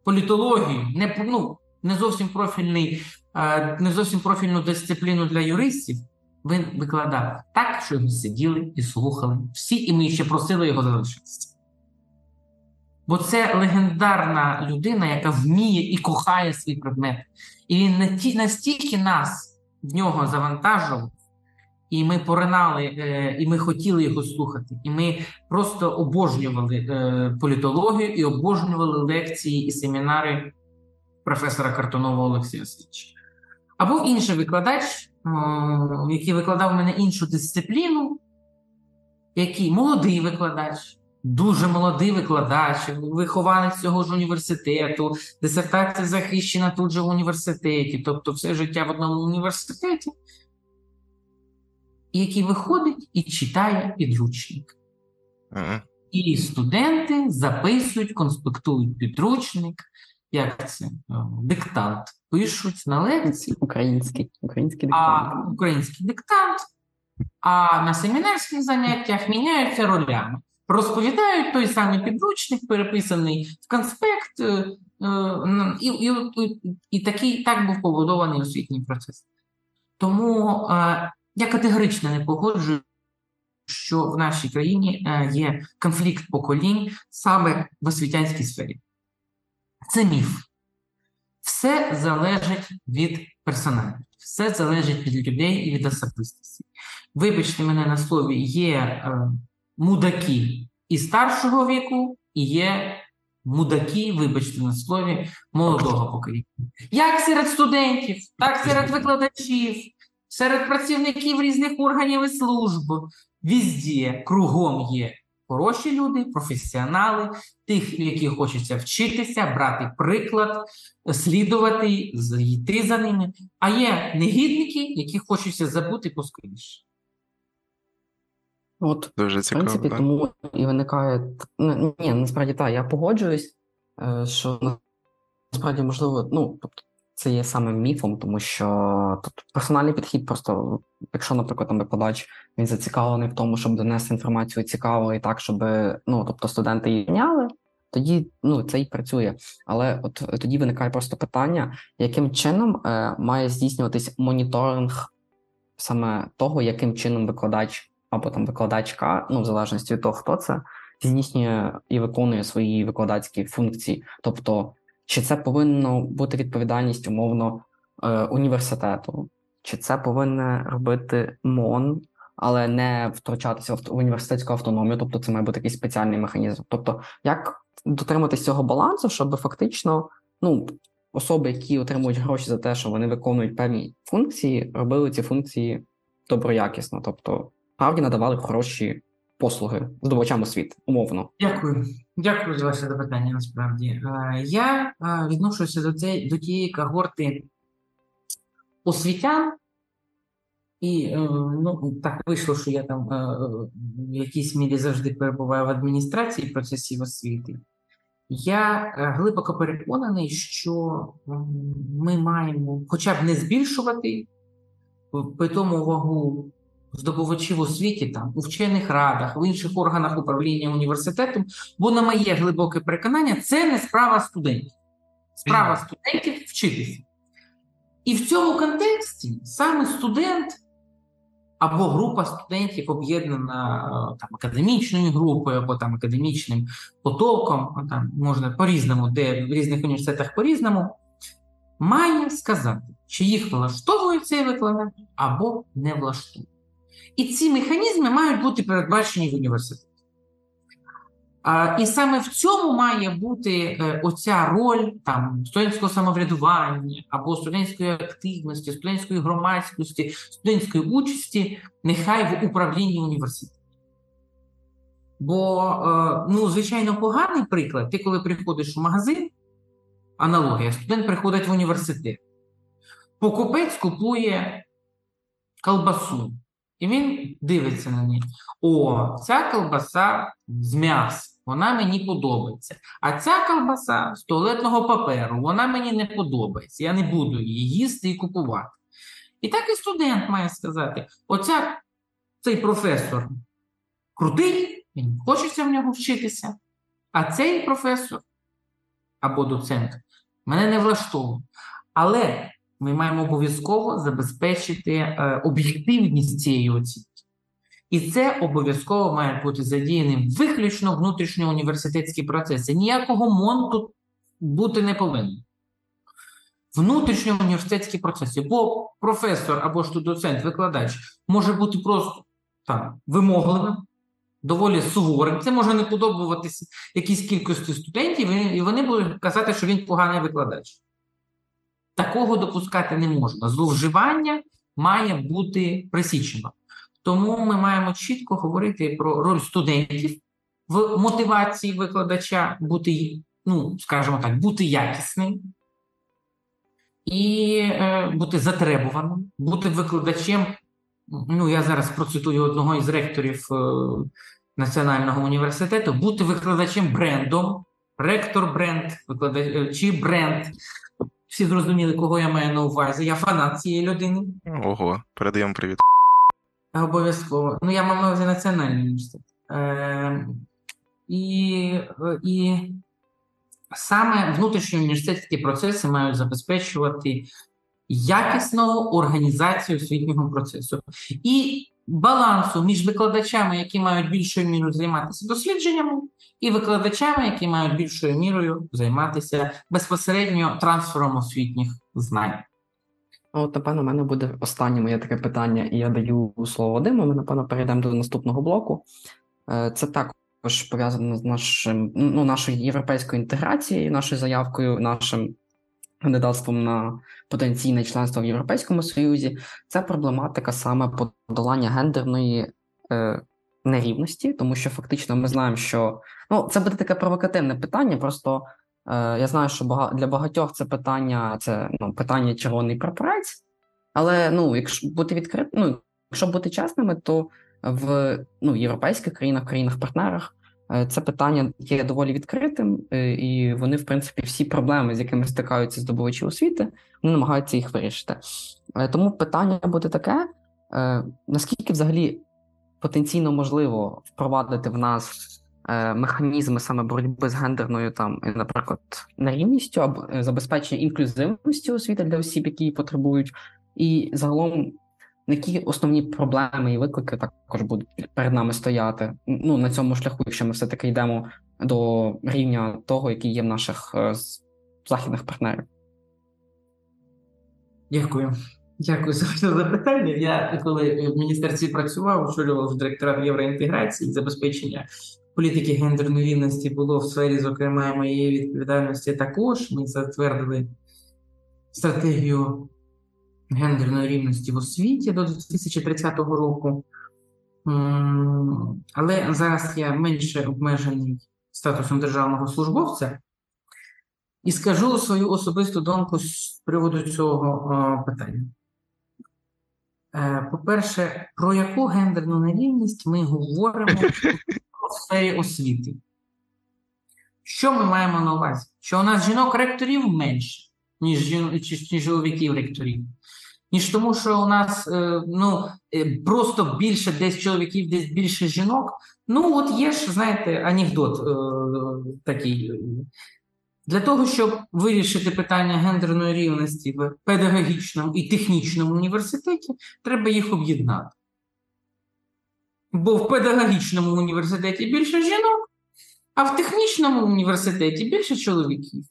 S2: політологію, не, ну, не зовсім профільний, е, не зовсім профільну дисципліну для юристів. Він викладав так, що його сиділи і слухали всі, і ми ще просили його залишитися. Бо це легендарна людина, яка вміє і кохає свій предмет. І він настільки нас в нього завантажував, і ми поринали, е, і ми хотіли його слухати. І ми просто обожнювали е, політологію і обожнювали лекції і семінари професора Картонова Олексія Васильовича. А був інший викладач, який викладав мене іншу дисципліну, який молодий викладач, дуже молодий викладач, вихованець цього ж університету, дисертація захищена тут же в університеті, тобто все життя в одному університеті, який виходить і читає підручник.
S1: Мгм.
S2: І студенти записують, конспектують підручник, як це, е, диктант, пишуть на лекції,
S3: Український, український
S2: а
S3: диктант.
S2: український диктант, а на семінарських заняттях міняються ролями. Розповідають той самий підручник, переписаний в конспект, е, е, і, і, і, і такий так був побудований освітній процес. Тому я категорично не погоджую, що в нашій країні е, є конфлікт поколінь саме в освітянській сфері. Це міф. Все залежить від персоналів, все залежить від людей і від особистості. Вибачте мене на слові, є е, мудаки і старшого віку, і є мудаки, вибачте на слові, молодого покоління. Як серед студентів, так серед викладачів, серед працівників різних органів і служб. Візді, кругом є хороші люди, професіонали, тих, які хочеться вчитися, брати приклад, слідувати, йти за ними. А є негідники, які хочеться забути поскоріше.
S3: От
S1: Дуже
S3: В принципі,
S1: так.
S3: тому і виникає. ну, Ні, насправді так, я погоджуюсь, е, що насправді можливо, ну, тобто, це є саме міфом, тому що тут персональний підхід, просто якщо, наприклад, там викладач він зацікавлений в тому, щоб донести інформацію цікаво і так, щоб ну, тобто студенти її прийняли, тоді ну, це і працює. Але от тоді виникає просто питання, яким чином е, має здійснюватись моніторинг саме того, яким чином викладач або там викладачка, ну в залежності від того, хто це, здійснює і виконує свої викладацькі функції. Тобто, чи це повинно бути відповідальність умовно е, університету, чи це повинне робити МОН, але не втручатися в університетську автономію, тобто це має бути якийсь спеціальний механізм. Тобто, як дотриматись цього балансу, щоб фактично ну, особи, які отримують гроші за те, що вони виконують певні функції, робили ці функції доброякісно, тобто справді надавали хороші послуги здобувачам освіти, умовно.
S2: Дякую. Дякую за ваше запитання. Насправді Е, я е, відношуся до цієї до тієї когорти освітян, і е, ну так вийшло, що я там в якійсь мірі завжди перебуваю в адміністрації процесів освіти. Я глибоко переконаний, що ми маємо хоча б не збільшувати питому вагу здобувачів у освіті, там, у вчених радах, в інших органах управління університетом, бо на моє глибоке переконання, це не справа студентів. Справа студентів вчитися. І в цьому контексті саме студент або група студентів об'єднана е, там академічною групою, або там академічним потоком, там можна по-різному, де в різних університетах по-різному, має сказати, чи їх влаштовує цей викладач або не влаштовує. І ці механізми мають бути передбачені в університеті. І саме в цьому має бути е, оця роль там, студентського самоврядування або студентської активності, студентської громадськості, студентської участі, нехай в управлінні університету. Бо, е, ну, звичайно, поганий приклад, ти коли приходиш в магазин, аналогія, студент приходить в університет, покупець купує колбасу. І він дивиться на неї. О, ця колбаса з м'яса, вона мені подобається. А ця колбаса з туалетного паперу, вона мені не подобається. Я не буду її їсти і купувати. І так і студент має сказати: оця цей професор крутий, мені хочеться в нього вчитися. А цей професор або доцент мене не влаштовує. Але ми маємо обов'язково забезпечити е, об'єктивність цієї оцінки. І це обов'язково має бути задіяним виключно внутрішньоуніверситетські процеси. Ніякого МОН тут бути не повинно. Внутрішньоуніверситетські процеси. Бо професор або ж доцент, викладач може бути просто там вимогливим, доволі суворим. Це може не подобатися якійсь кількості студентів, і вони будуть казати, що він поганий викладач. Такого допускати не можна. Зловживання має бути пресічено. Тому ми маємо чітко говорити про роль студентів в мотивації викладача бути, ну, скажімо так, бути якісним і е, бути затребуваним, бути викладачем. Ну, я зараз процитую одного із ректорів е, Національного університету, бути викладачем брендом, ректор бренд, викладач, е, чи бренд. Всі зрозуміли, кого я маю на увазі. Я фанат цієї людини.
S1: Ого, передаємо привіт.
S2: Обов'язково. Ну, я на увазі національний університет. Е, і, і саме внутрішні університетські процеси мають забезпечувати якісну організацію освітнього процесу. І балансу між викладачами, які мають більшою мірою займатися дослідженнями, і викладачами, які мають більшою мірою займатися безпосередньо трансфером освітніх знань.
S3: От, напевно, у мене буде останнє моє таке питання, і я даю слово Вадиму. Ми, напевно, перейдемо до наступного блоку. Е, Це також пов'язано з нашим, ну, нашою європейською інтеграцією, нашою заявкою, нашим кандидатством на потенційне членство в Європейському Союзі. Це проблематика саме подолання гендерної е, нерівності, тому що фактично ми знаємо, що ну, це буде таке провокативне питання, просто. Е, Я знаю, що для багатьох це питання, це ну, питання червоний прапорець. Але ну, якщо бути відкрит... ну, якщо бути чесними, то в ну, європейських країнах, країнах-партнерах це питання є доволі відкритим, е, і вони, в принципі, всі проблеми, з якими стикаються здобувачі освіти, вони намагаються їх вирішити. Е, Тому питання буде таке: е, наскільки взагалі потенційно можливо впровадити в нас е, механізми саме боротьби з гендерною, там, е, наприклад, нерівністю або е, забезпечення інклюзивності освіти для осіб, які її потребують, і загалом які основні проблеми і виклики також будуть перед нами стояти ну, на цьому шляху, якщо ми все-таки йдемо до рівня того, який є в наших е, західних партнерів.
S2: Дякую. Дякую за запитання. Я коли в міністерстві працював, очолював директорат євроінтеграції, забезпечення політики гендерної рівності було в сфері, зокрема, моєї відповідальності також. Ми затвердили стратегію гендерної рівності в освіті до 2030 року. Але зараз я менше обмежений статусом державного службовця. І скажу свою особисту думку з приводу цього питання. Е, По-перше, про яку гендерну нерівність ми говоримо в сфері освіти? Що ми маємо на увазі? Що у нас жінок-ректорів менше, ніж, ніж, чоловіків ректорів. Ніж тому, що у нас е, ну, е, просто більше десь чоловіків, десь більше жінок. Ну, от є ж, знаєте, анекдот е, такий. Для того, щоб вирішити питання гендерної рівності в педагогічному і технічному університеті, треба їх об'єднати. Бо в педагогічному університеті більше жінок, а в технічному університеті більше чоловіків.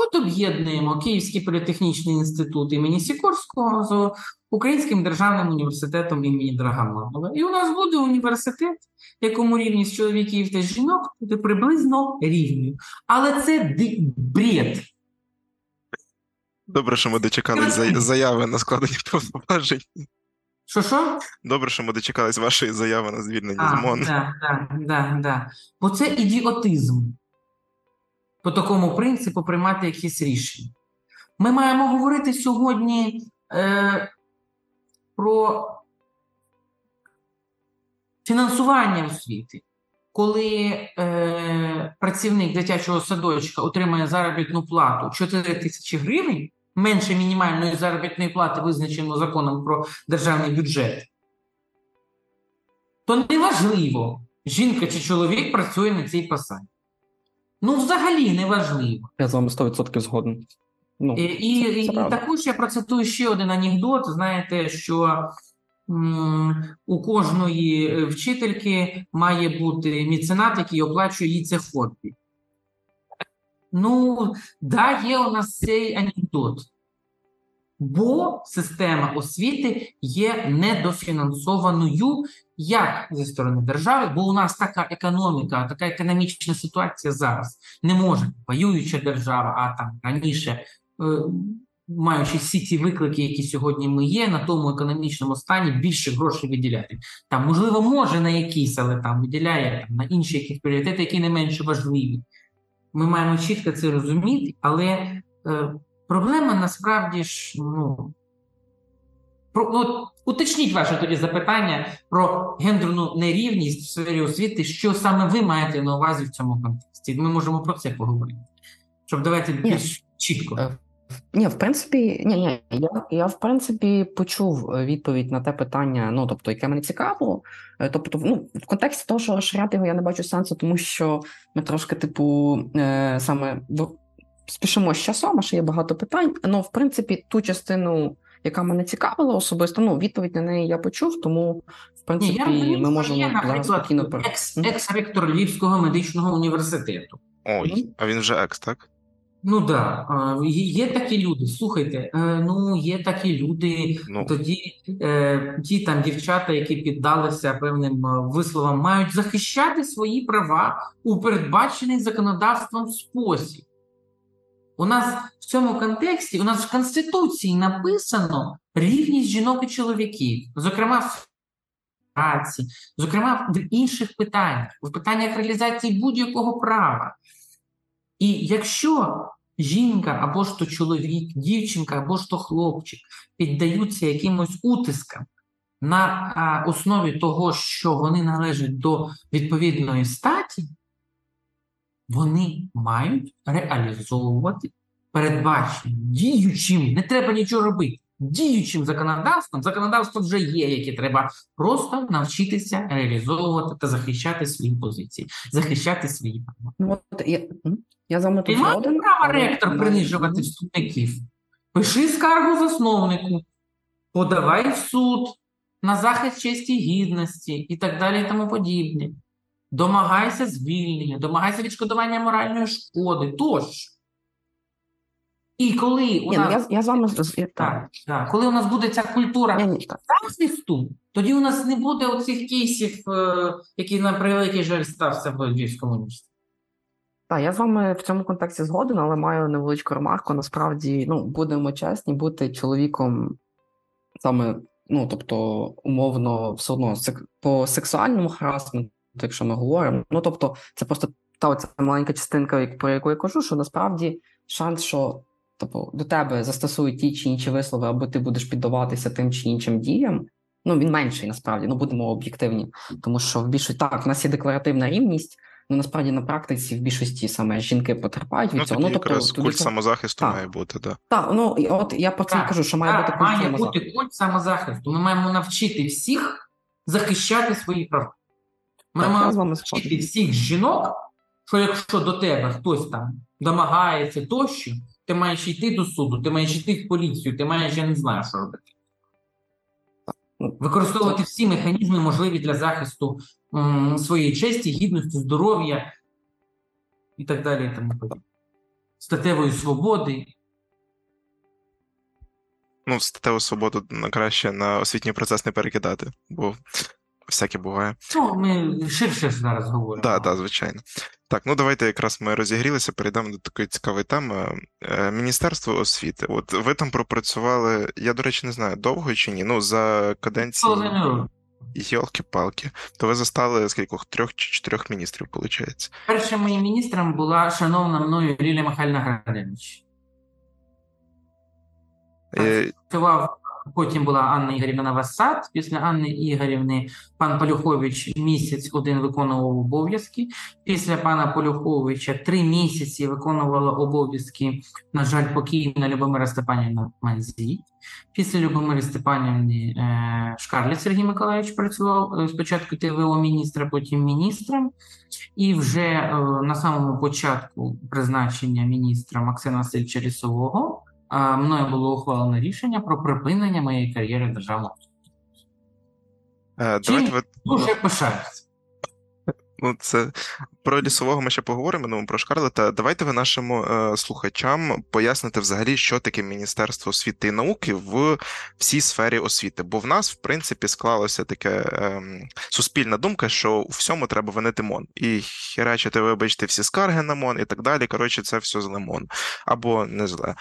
S2: От об'єднуємо Київський політехнічний інститут імені Сікорського з Українським державним університетом імені Драгоманова. І у нас буде університет, якому рівність чоловіків та жінок буде приблизно рівною. Але це бред.
S1: Добре, що ми дочекались за- (laughs) заяви на складення повноважень.
S2: Що що?
S1: Добре, що ми дочекались вашої заяви на звільнення
S2: А,
S1: з МОН.
S2: да, да, да, да. Бо це ідіотизм. По такому принципу приймати якісь рішення. Ми маємо говорити сьогодні е, про фінансування освіти. Коли е, працівник дитячого садочка отримує заробітну плату 4 тисячі гривень, менше мінімальної заробітної плати, визначено законом про державний бюджет, то неважливо, жінка чи чоловік працює на цій посаді. Ну, взагалі не важливо.
S3: Я з вами 100% згоден. Ну,
S2: І, і,
S3: це
S2: і також я процитую ще один анекдот. Знаєте, що м, у кожної е, вчительки має бути міценат, який оплачує їй це хобі. Ну, да, є у нас цей анекдот. Бо система освіти є недофінансованою як зі сторони держави, бо у нас така економіка, така економічна ситуація зараз. Не може воююча держава, а там раніше, е, маючи всі ці виклики, які сьогодні ми є, на тому економічному стані більше грошей виділяти. Там, можливо, може на якісь, але там виділяє там, на інші якісь пріоритети, які не менше важливі. Ми маємо чітко це розуміти, але е, проблема насправді ж, ну. Про, ну, уточніть ваше тоді запитання про гендерну нерівність в сфері освіти, що саме ви маєте на увазі в цьому контексті. Ми можемо про це поговорити. Щоб давайте більш чітко.
S3: Е, Ні, в принципі, ні, ні, я, я в принципі почув відповідь на те питання, ну тобто, яке мене цікавило. Е, Тобто, ну, в контексті того, що розширяти його я не бачу сенсу, тому що ми трошки, типу, е, саме спішимо з часом, а ще є багато питань. Ну, в принципі, ту частину, яка мене цікавила особисто. Ну, відповідь на неї я почув, тому в
S2: Ні,
S3: принципі
S2: я
S3: ми можемо
S2: є,
S3: спокійно
S2: екс, екс-ректор Львівського медичного університету.
S1: Ой, а він вже екс, так?
S2: Ну да, є є такі люди. Слухайте, е, ну є такі люди.
S1: Ну.
S2: Тоді е, ті там дівчата, які піддалися певним е, висловам, мають захищати свої права у передбачений законодавством спосіб. У нас в цьому контексті, у нас в Конституції написано рівність жінок і чоловіків, зокрема в праці, зокрема в інших питаннях, в питаннях реалізації будь-якого права. І якщо жінка або ж то чоловік, дівчинка або ж то хлопчик піддаються якимось утискам на основі того, що вони належать до відповідної статі, вони мають реалізовувати передбачені діючим, не треба нічого робити. Діючим законодавством, законодавство вже є, яке треба просто навчитися реалізовувати та захищати свої позиції, захищати свої права.
S3: Ну, от я, я з тут
S2: має право ректор принижувати вступників. Пиши скаргу засновнику, подавай в суд на захист честі гідності і так далі, і тому подібне. Домагайся звільнення, домагайся відшкодування моральної шкоди тощо. І коли у
S3: Ні, ну,
S2: нас
S3: я, я з вами так.
S2: так, коли у нас буде ця культура захисту, тоді у нас не буде оцих кейсів, е, які на превеликий жаль стався в Львівському університеті.
S3: Так, я з вами в цьому контексті згоден, але маю невеличку ремарку. Насправді, ну, будемо чесні, бути чоловіком саме, ну, тобто, умовно, все одно по сексуальному харасменту, якщо ми говоримо, ну тобто, це просто та оця маленька частинка, як- про яку я кажу, що насправді шанс, що тобто, до тебе застосують ті чи інші вислови, або ти будеш піддаватися тим чи іншим діям. Ну, він менший насправді, ну будемо об'єктивні. Тому що в більшості так, в нас є декларативна рівність, Ну, насправді на практиці в більшості саме жінки потерпають від
S1: Ну,
S3: цього.
S1: тоді
S3: Ну, тобто,
S1: якраз
S3: тоді
S1: культ самозахисту
S3: Так.
S1: має бути, так.
S3: Так, ну і от я про це
S2: Так,
S3: кажу, що має
S2: Так,
S3: бути культ
S2: має
S3: самозахисту.
S2: бути культ самозахисту. Ми маємо навчити всіх захищати свої права. Ми
S3: Так, я з
S2: маємо
S3: вами згоден.
S2: всіх жінок, що якщо до тебе хтось там домагається тощо, ти маєш йти до суду, ти маєш йти в поліцію, ти маєш, я не знаю, що робити.
S3: Ну,
S2: Використовувати всі механізми, можливі для захисту м, своєї честі, гідності, здоров'я і так далі. І тому. Статевої свободи.
S1: Ну, статеву свободу на- краще на освітній процес не перекидати, бо всяке буває.
S2: Ну, ми ширше ж зараз говоримо.
S1: Так, так, звичайно. Так, ну давайте якраз ми розігрілися, перейдемо до такої цікавої теми. Е, Міністерство освіти. От ви там пропрацювали, я, до речі, не знаю, довго чи ні. Ну, за каденції
S2: Половину.
S1: Йолки-палки, то ви застали скількох трьох чи чотирьох міністрів, виходить.
S2: Першим моїм міністром була шановна мною Лілія Михайлівна Градевич.
S1: Е,
S2: Працював, потім була Анна Ігорівна Васад. Після Анни Ігорівни пан Полюхович місяць один виконував обов'язки. Після пана Полюховича три місяці виконувала обов'язки, на жаль, покійна Любомира Степанівна Манзій. Після Любомири Степанівни е, Шкарлет Сергій Миколаївич працював е, спочатку ТВО міністра, потім міністром. І вже е, на самому початку призначення міністра Максима Васильовича Лісового мною було ухвалено рішення про припинення моєї кар'єри державного.
S1: е, давайте ви
S2: Дуже пишаюся.
S1: Ну, це про лісового ми ще поговоримо, ну про Шкарлета. Давайте ви нашим е, слухачам поясните взагалі, що таке Міністерство освіти і науки в всій сфері освіти. Бо в нас, в принципі, склалося таке ем, суспільна думка, що у всьому треба винити МОН. І херачити, вибачте, всі скарги на МОН і так далі. Коротше, це все зле МОН. Або не зле.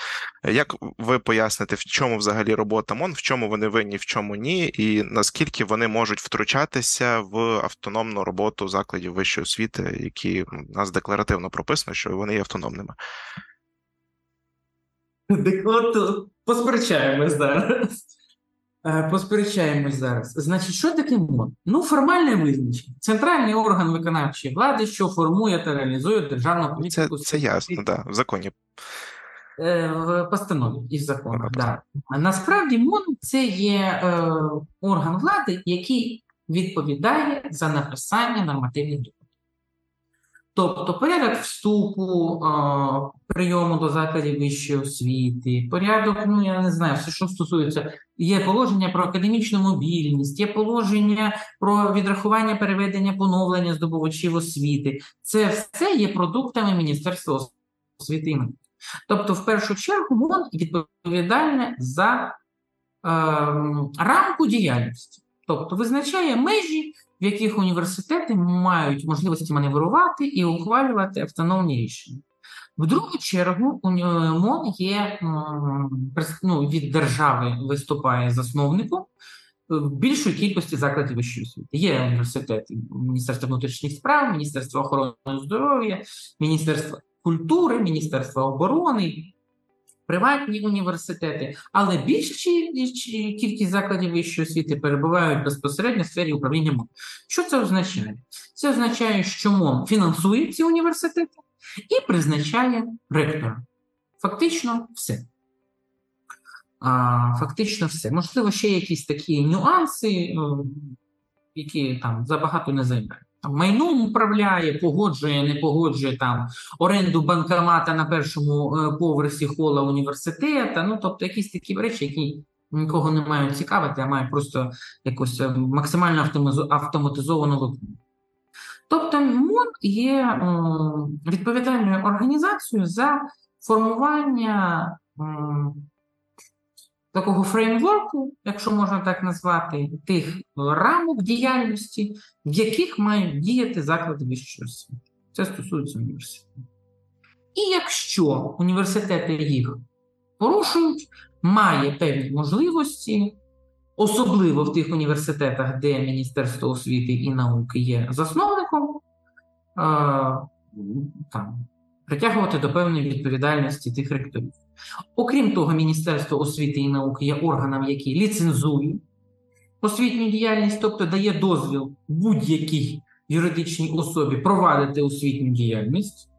S1: Як ви поясните, в чому взагалі робота МОН, в чому вони винні, в чому ні, і наскільки вони можуть втручатися в автономну роботу закладів вищої освіти, які у нас декларативно прописано, що вони є автономними.
S2: От посперечаємось зараз. Е, Посперечаємось зараз. Значить, що таке МОН? Ну, формальне визначення. Центральний орган виконавчої влади, що формує та реалізує державну
S1: Це,
S2: політику.
S1: це ясно, да, в законі.
S2: Е, в постанові і в законах. Да. Насправді МОН це є е, орган влади, який відповідає за написання нормативних документів. Тобто порядок вступу, прийому до закладів вищої освіти, порядок, ну я не знаю, все, що стосується, є положення про академічну мобільність, є положення про відрахування, переведення, поновлення здобувачів освіти. Це все є продуктами Міністерства освіти. Тобто, в першу чергу, МОН відповідальне за ем, рамку діяльності, тобто визначає межі, в яких університети мають можливості маневрувати і ухвалювати автономні рішення. В другу чергу, МОН є ну, від держави виступає засновником в більшої кількості закладів вищої освіти. Є університети Міністерства внутрішніх справ, Міністерства охорони здоров'я, Міністерства культури, Міністерства оборони, приватні університети, але чи- кількість закладів вищої освіти перебувають безпосередньо в сфері управління МОН. Що це означає? Це означає, що МОН фінансує ці університети і призначає ректора. Фактично все. А, фактично все. Можливо, ще якісь такі нюанси, які там забагато не займають. Майном управляє, погоджує, не погоджує там оренду банкомата на першому е, поверсі хола університету. Ну, тобто якісь такі речі, які нікого не мають цікавити, а мають просто якось е, максимально автоматизо- автоматизовано виконувати. Тобто МОН є м, відповідальною організацією за формування такого фреймворку, якщо можна так назвати, тих рамок діяльності, в яких мають діяти заклади вищої освіти. Це стосується університетів. І якщо університети їх порушують, має певні можливості, особливо в тих університетах, де Міністерство освіти і науки є засновником, е, там, притягувати до певної відповідальності тих ректорів. Окрім того, Міністерство освіти і науки є органом, який ліцензує освітню діяльність, тобто дає дозвіл будь-якій юридичній особі провадити освітню діяльність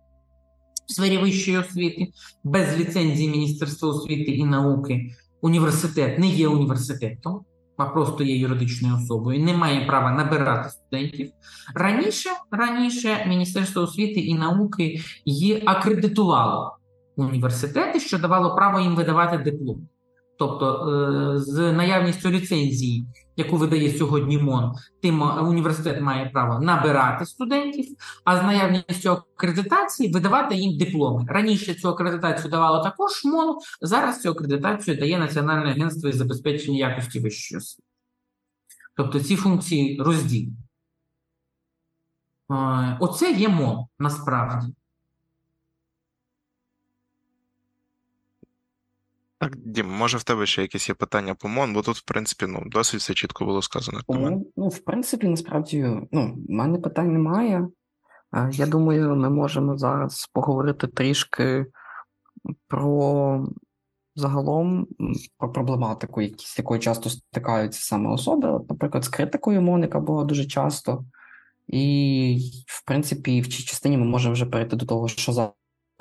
S2: в сфері вищої освіти. Без ліцензії Міністерства освіти і науки університет не є університетом, а просто є юридичною особою, не має права набирати студентів. Раніше, раніше Міністерство освіти і науки її акредитувало університети, що давало право їм видавати диплом. Тобто, е, з наявністю ліцензії, яку видає сьогодні МОН, тим е, університет має право набирати студентів, а з наявністю акредитації видавати їм дипломи. Раніше цю акредитацію давало також МОН, зараз цю акредитацію дає Національне агентство із забезпечення якості вищої освіти. Тобто ці функції розділені. Е, Оце є МОН насправді.
S1: Так, Дім, може в тебе ще якісь є питання по МОН, бо тут, в принципі, ну, досить все чітко було сказано.
S3: Тому, ну, в принципі, насправді, ну, в мене питань немає. Я думаю, ми можемо зараз поговорити трішки про загалом про проблематику, з якою часто стикаються саме особи. Наприклад, з критикою Моника було дуже часто. І, в принципі, в цій частині ми можемо вже перейти до того, що зараз.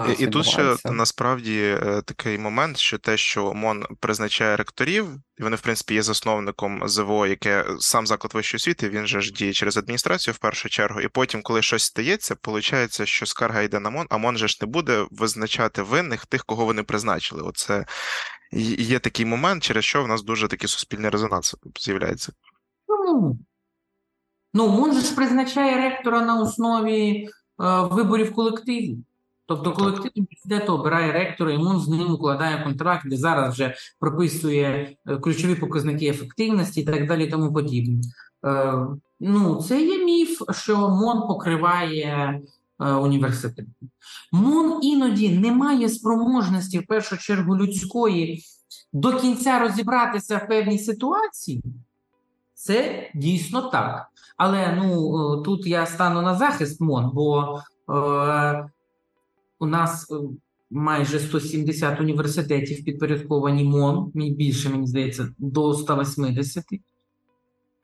S1: І, і тут ще насправді е, такий момент, що те, що МОН призначає ректорів, і вони, в принципі, є засновником ЗВО, яке сам заклад вищої освіти, він же ж діє через адміністрацію в першу чергу, і потім, коли щось стається, виходить, що скарга йде на МОН, а МОН же ж не буде визначати винних тих, кого вони призначили. Оце є такий момент, через що в нас дуже такий суспільний резонанс з'являється.
S2: Ну, ну МОН же ж призначає ректора на основі е, виборів колективів. Тобто колектив університету обирає ректора, і МОН з ним укладає контракт, де зараз вже прописує е, ключові показники ефективності і так далі, і тому подібне. Е, ну, це є міф, що МОН покриває е, університет. МОН іноді не має спроможності, в першу чергу, людської до кінця розібратися в певній ситуації. Це дійсно так. Але ну е, тут я стану на захист МОН, бо е, у нас е, майже 170 університетів підпорядковані МОН, більше, мені здається, до 180. Е,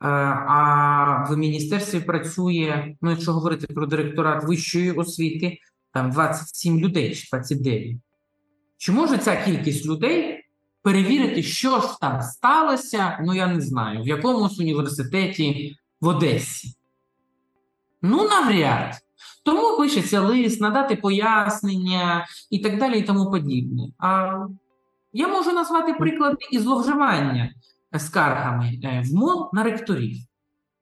S2: А в міністерстві працює, ну якщо говорити про директорат вищої освіти, там 27 людей чи 29. Чи може ця кількість людей перевірити, що ж там сталося, ну я не знаю, в якомусь університеті в Одесі? Ну, навряд. Тому пишеться лист, надати пояснення і так далі, і тому подібне. А я можу назвати приклади і зловживання скаргами е, в МОН на ректорів.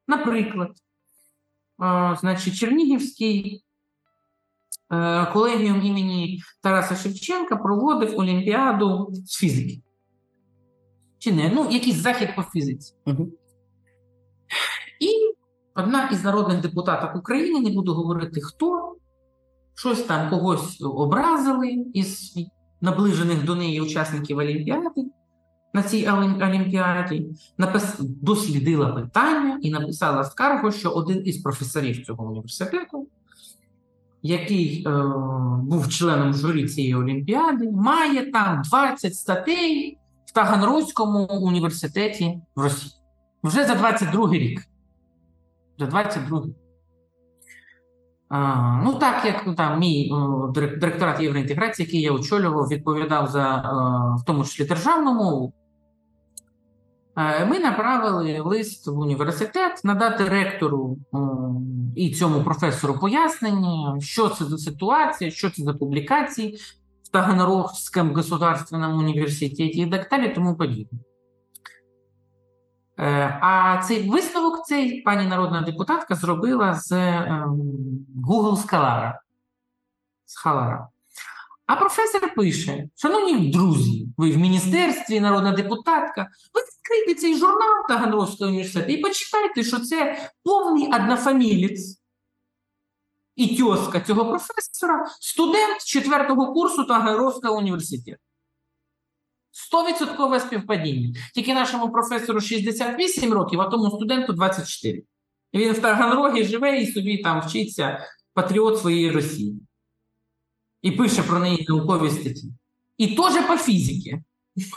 S2: Наприклад, значить, Чернігівський е, колегіум імені Тараса Шевченка проводив Олімпіаду з фізики. Чи не? Ну, якийсь захід по фізиці. Одна із народних депутаток України, не буду говорити хто, щось там когось образили із наближених до неї учасників Олімпіади на цій Олімпіаді, напис... дослідила питання і написала скаргу, що один із професорів цього університету, який е, був членом журі цієї Олімпіади, має там 20 статей в Таганрозькому університеті в Росії. Вже за 22 рік. За 22 рік. А, ну, так як ну, там мій о, дирек- директорат євроінтеграції, який я очолював, відповідав за е, в тому числі державну мову, е, ми направили лист в університет надати ректору і цьому професору пояснення, що це за ситуація, що це за публікації в Таганрогському государственному університеті і так далі, тому подібне. Е, А цей висновок цей пані народна депутатка зробила з ем, Google Scholar. Scholar. А професор пише: Шановні друзі, ви в міністерстві, народна депутатка, ви відкрийте цей журнал Таганрозького університету і почитайте, що це повний однофамілець і тьоска цього професора, студент четвертого курсу Таганрозького університету. Стовідсоткове співпадіння. Тільки нашому професору 68 років, а тому студенту 24. І він в Таганрогі живе і собі там вчиться патріот своєї Росії. І пише про неї наукові статті. І теж по фізиці.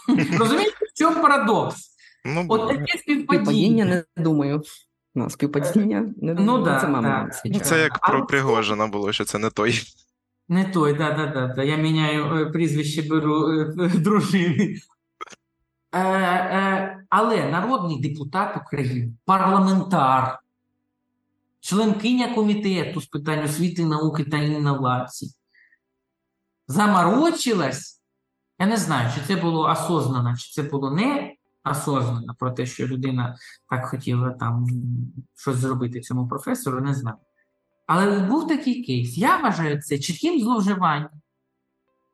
S2: (laughs) Розумієте, в чому парадокс?
S1: Ну,
S2: От таке
S3: Співпадіння
S2: співпадіння.
S3: не думаю. Ну, співпадіння не
S2: Ну, да,
S3: це мама
S2: да.
S1: ну, це як про
S2: от-
S1: Пригожина було, що це не той.
S2: Не той, да, да, да, да. Я міняю е, прізвище беру е, (laughs) дружини. Е, е, але народний депутат України, парламентар, членкиня комітету з питань освіти, науки та інновацій, заморочилась. Я не знаю, чи це було осознано, чи це було не осознано про те, що людина так хотіла там щось зробити цьому професору, не знаю. Але був такий кейс. Я вважаю це чітким зловживанням,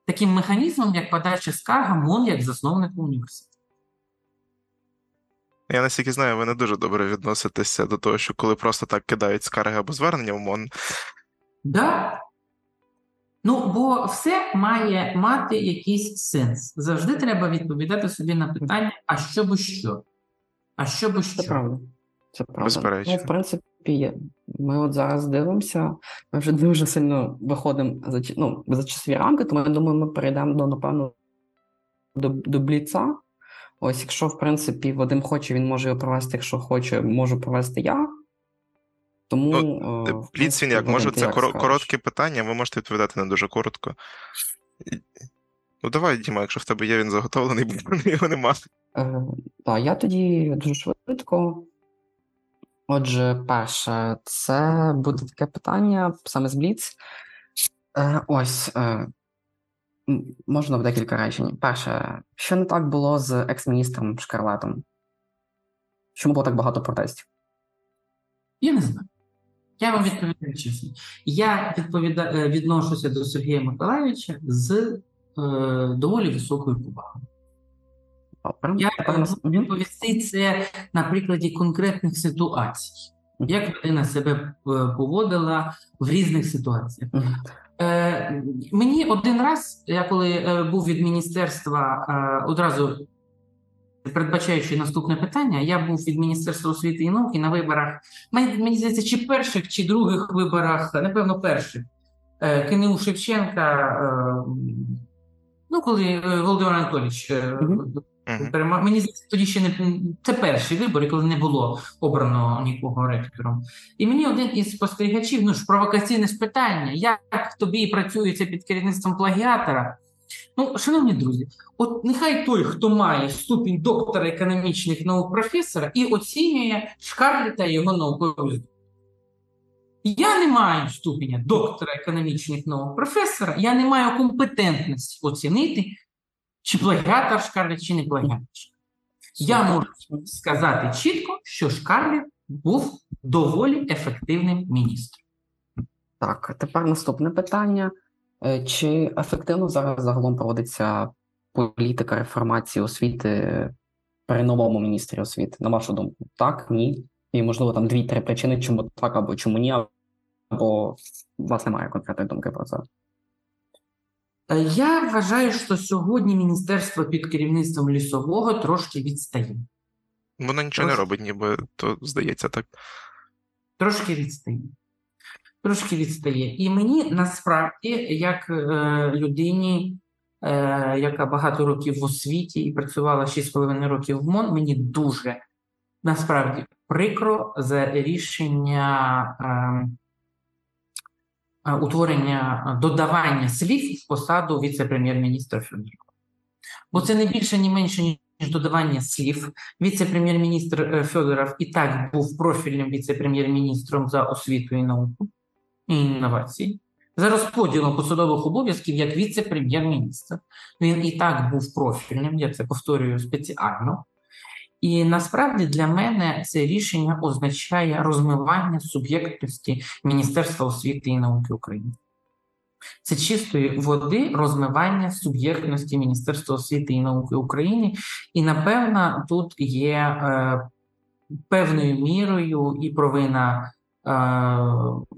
S2: таким механізмом, як подача скарга МОН як засновнику університету.
S1: Я наскільки знаю, ви не дуже добре відноситеся до того, що коли просто так кидають скарги або звернення в МОН.
S2: Да. Ну, бо все має мати якийсь сенс. Завжди треба відповідати собі на питання: а що би що? А що би
S3: Це правда. Це правда.
S1: Безперечно.
S3: Ну, в принципі, є. Ми от зараз дивимося, ми вже дуже сильно виходимо за, ну, за часові рамки, тому я думаю, ми перейдемо до, напевно, до, до бліца. Ось, якщо, в принципі, Вадим хоче, він може його провести, якщо хоче, можу провести я. Тому. е, в
S1: Бліц він як може, це
S3: як
S1: коро- коротке питання, ви можете відповідати не дуже коротко. Ну давай, Діма, якщо в тебе є він заготовлений, бо його нема.
S3: Е, так, я тоді дуже швидко. Отже, перше, це буде таке питання саме з Бліц. Е, ось е, можна в декілька речень. Перше, що не так було з екс-міністром Шкарлетом? Чому було так багато протестів?
S2: Я не знаю. Я вам відповідаю чесно. Я відповіда... е, відношуся до Сергія Миколайовича з е, доволі високою повагою. Я відповісти це на прикладі конкретних ситуацій, як людина себе е, поводила в різних ситуаціях. Е, мені один раз, я коли е, був від міністерства, е, одразу передбачаючи наступне питання, я був від Міністерства освіти і науки на виборах. Мені, здається, чи перших, чи других виборах, напевно, перших КНУ Шевченка. Ну, коли е, Володимир Анатолійович е,
S3: Мгм.
S1: Мгм.
S2: перемаг. Мені здається, тоді ще не це перші вибори, коли не було обрано нікого ректором. І мені один із спостерігачів, ну ж провокаційне ж питання, як тобі працюється під керівництвом плагіатора? Ну, шановні друзі, от нехай той, хто має ступінь доктора економічних наук професора, і оцінює Шкарлета і його наукові. Я не маю ступеня доктора економічних наук, професора, я не маю компетентності оцінити, чи плагіатор Шкарлет, чи не плагіатор. Я можу сказати чітко, що Шкарлет був доволі ефективним міністром.
S3: Так, тепер наступне питання. Е, Чи ефективно зараз загалом проводиться політика реформації освіти при новому міністрі освіти, на вашу думку? Так, ні? І, можливо, там дві-три причини, чому так або чому ні, або у вас немає конкретної думки про це.
S2: Е, Я вважаю, що сьогодні міністерство під керівництвом лісового трошки відстає.
S1: Воно нічого не робить, ніби то здається так.
S2: Трошки відстає. Трошки відстає. І мені насправді, як е, людині, е, яка багато років в освіті і працювала 6,5 років в МОН, мені дуже насправді прикро за рішення е, е, утворення додавання слів в посаду віце-прем'єр-міністра Федорова. Бо це не більше, ні менше, ніж додавання слів. Віце-прем'єр-міністр е, Федоров і так був профільним віце-прем'єр-міністром за освіту і науку і інновації. За розподілом посадових обов'язків як віце-прем'єр-міністр. Він і так був профільним, я це повторюю спеціально. І насправді для мене це рішення означає розмивання суб'єктності Міністерства освіти і науки України. Це чистої води розмивання суб'єктності Міністерства освіти і науки України. І напевно, тут є е, певною мірою і провина е,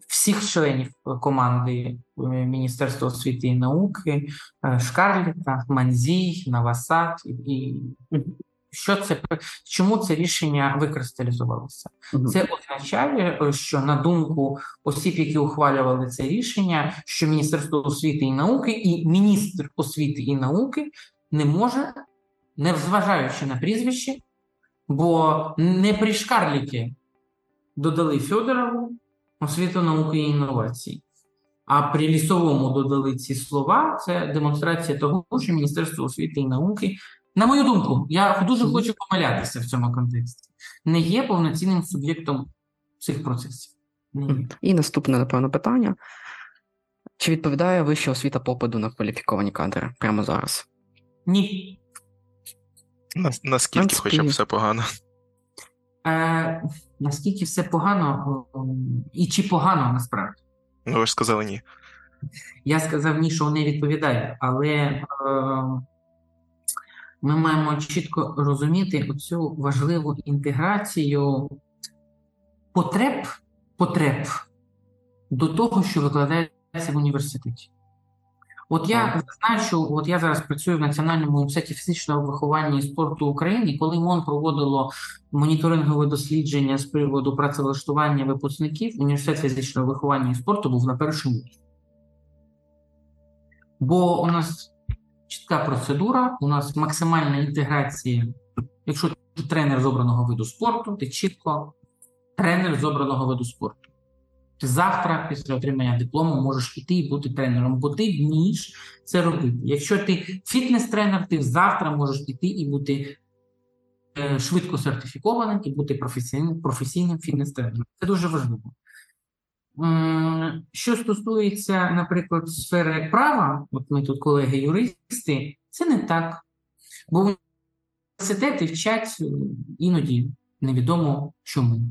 S2: всіх членів команди е, Міністерства освіти і науки, е, Шкарліта, Манзій, Навасад і. Що це чому це рішення викристалізувалося?
S3: Мгм.
S2: Це означає, е, що на думку осіб, які ухвалювали це рішення, що Міністерство освіти і науки і міністр освіти і науки не може, не зважаючи на прізвище, бо не при Шкарліті додали Федорову освіту науки і інновацій. А при лісовому додали ці слова. Це демонстрація того, що Міністерство освіти і науки, на мою думку, я дуже хочу помилятися в цьому контексті, не є повноцінним суб'єктом цих процесів.
S3: І наступне, напевно, питання. Чи відповідає вища освіта попиту на кваліфіковані кадри прямо зараз?
S2: Ні.
S1: Нас- Наскільки хоча б все погано.
S2: Е, наскільки все погано, і чи погано насправді?
S1: Ну, ви ж сказали ні.
S2: Я сказав ні, що не відповідає, але е, ми маємо чітко розуміти оцю важливу інтеграцію потреб, потреб до того, що викладається в університеті. От я зазначу, от я зараз працюю в Національному університеті фізичного виховання і спорту України, коли МОН проводило моніторингове дослідження з приводу працевлаштування випускників, університет фізичного виховання і спорту був на першому місці. Бо у нас чітка процедура, у нас максимальна інтеграція. Якщо ти тренер з обраного виду спорту, ти чітко тренер з обраного виду спорту. Ти завтра, після отримання диплому, можеш іти і бути тренером, бо ти вмієш це робити. Якщо ти фітнес-тренер, ти завтра можеш іти і бути е, швидко сертифікованим і бути професійним, професійним фітнес-тренером. Це дуже важливо. Що стосується, наприклад, сфери права, от ми тут колеги-юристи, це не так. Бо університети вчать е, іноді невідомо чому.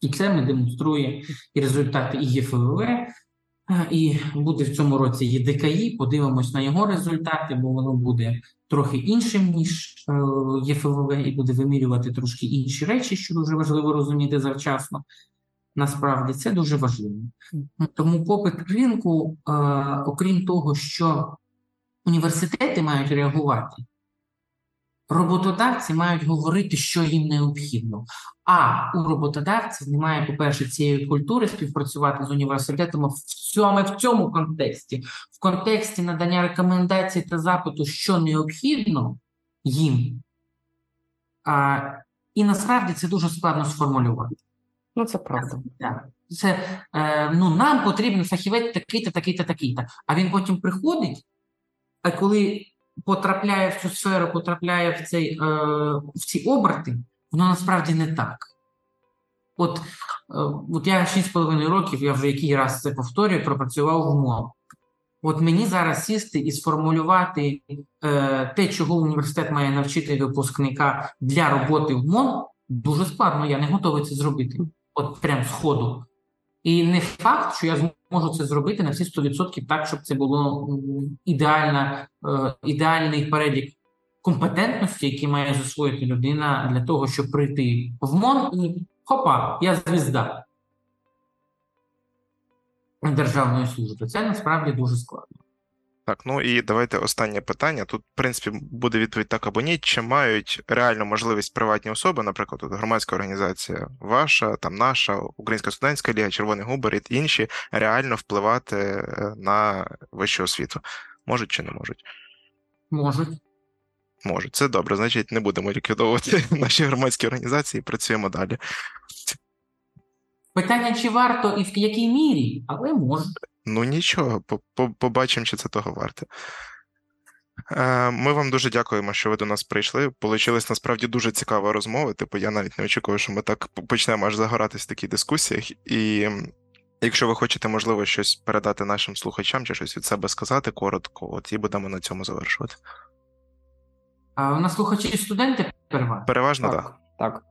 S2: І це не демонструє і результати і ЄФВВ, е, і буде в цьому році ЄДКІ. Подивимось на його результати, бо воно буде трохи іншим, ніж е, ЄФВВ, і буде вимірювати трошки інші речі, що дуже важливо розуміти завчасно. Насправді це дуже важливо. Тому попит ринку, е, окрім того, що університети мають реагувати, роботодавці мають говорити, що їм необхідно. А у роботодавців немає, по-перше, цієї культури співпрацювати з університетами в саме в цьому контексті, в контексті надання рекомендацій та запиту, що необхідно їм. А, і насправді це дуже складно сформулювати.
S3: Ну, це правда.
S2: Це е, ну, нам потрібен фахівець такий-то, такий-то, такий-то. А він потім приходить, а коли потрапляє в цю сферу, потрапляє в, цей, е, в ці оберти, воно насправді не так. От от я 6,5 років, я вже який раз це повторюю, пропрацював в МОН. От мені зараз сісти і сформулювати е, те, чого університет має навчити випускника для роботи в МОН, дуже складно. Я не готовий це зробити. От прям з ходу. І не факт, що я зможу це зробити на всі 100% так, щоб це було ідеальна, е, ідеальний перелік компетентності, які має засвоїти людина для того, щоб прийти в МОН і хопа, я звізда державної служби. Це насправді дуже складно.
S1: Так, ну і давайте останнє питання. Тут, в принципі, буде відповідь так або ні. Чи мають реальну можливість приватні особи, наприклад, громадська організація ваша, там наша, Українська студентська ліга, Червоний Губер і інші реально впливати е, на вищу освіту? Можуть чи не можуть?
S2: Можуть.
S1: Можуть. Це добре. Значить, не будемо ліквідовувати (laughs) наші громадські організації, працюємо далі.
S2: Питання, чи варто і в якій мірі, але можуть.
S1: Ну нічого, по- по- побачимо, чи це того варте. Е, Ми вам дуже дякуємо, що ви до нас прийшли. Получилась насправді дуже цікава розмова. Типу, я навіть не очікував, що ми так почнемо аж загоратись в таких дискусіях. І якщо ви хочете, можливо, щось передати нашим слухачам чи щось від себе сказати коротко, от і будемо на цьому завершувати.
S2: А у нас слухачі студенти переважно.
S1: Переважно, так.
S3: Так, так.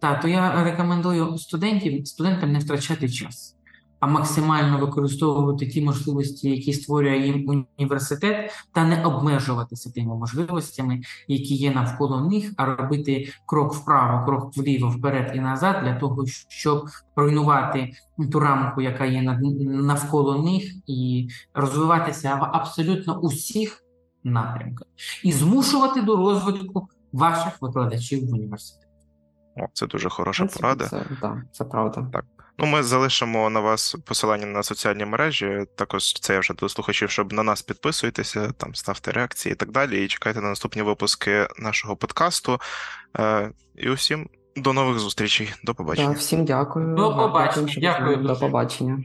S2: Так, то я рекомендую студентів, студентам не втрачати час, а максимально використовувати ті можливості, які створює їм університет, та не обмежуватися тими можливостями, які є навколо них, а робити крок вправо, крок вліво, вперед і назад для того, щоб руйнувати ту рамку, яка є навколо них, і розвиватися в абсолютно усіх напрямках, і змушувати до розвитку ваших викладачів в університеті.
S1: О, це дуже хороша
S3: принципі,
S1: порада.
S3: Це, так, це правда.
S1: Ну, ми залишимо на вас посилання на соціальні мережі. Також це я вже до слухачів, щоб на нас підписуєтеся, там ставте реакції і так далі. І чекайте на наступні випуски нашого подкасту. Е, і усім до нових зустрічей. До побачення.
S3: Так, всім дякую.
S2: До
S3: Дякую,
S2: побачення.
S3: що
S2: Дякую
S3: До побачення.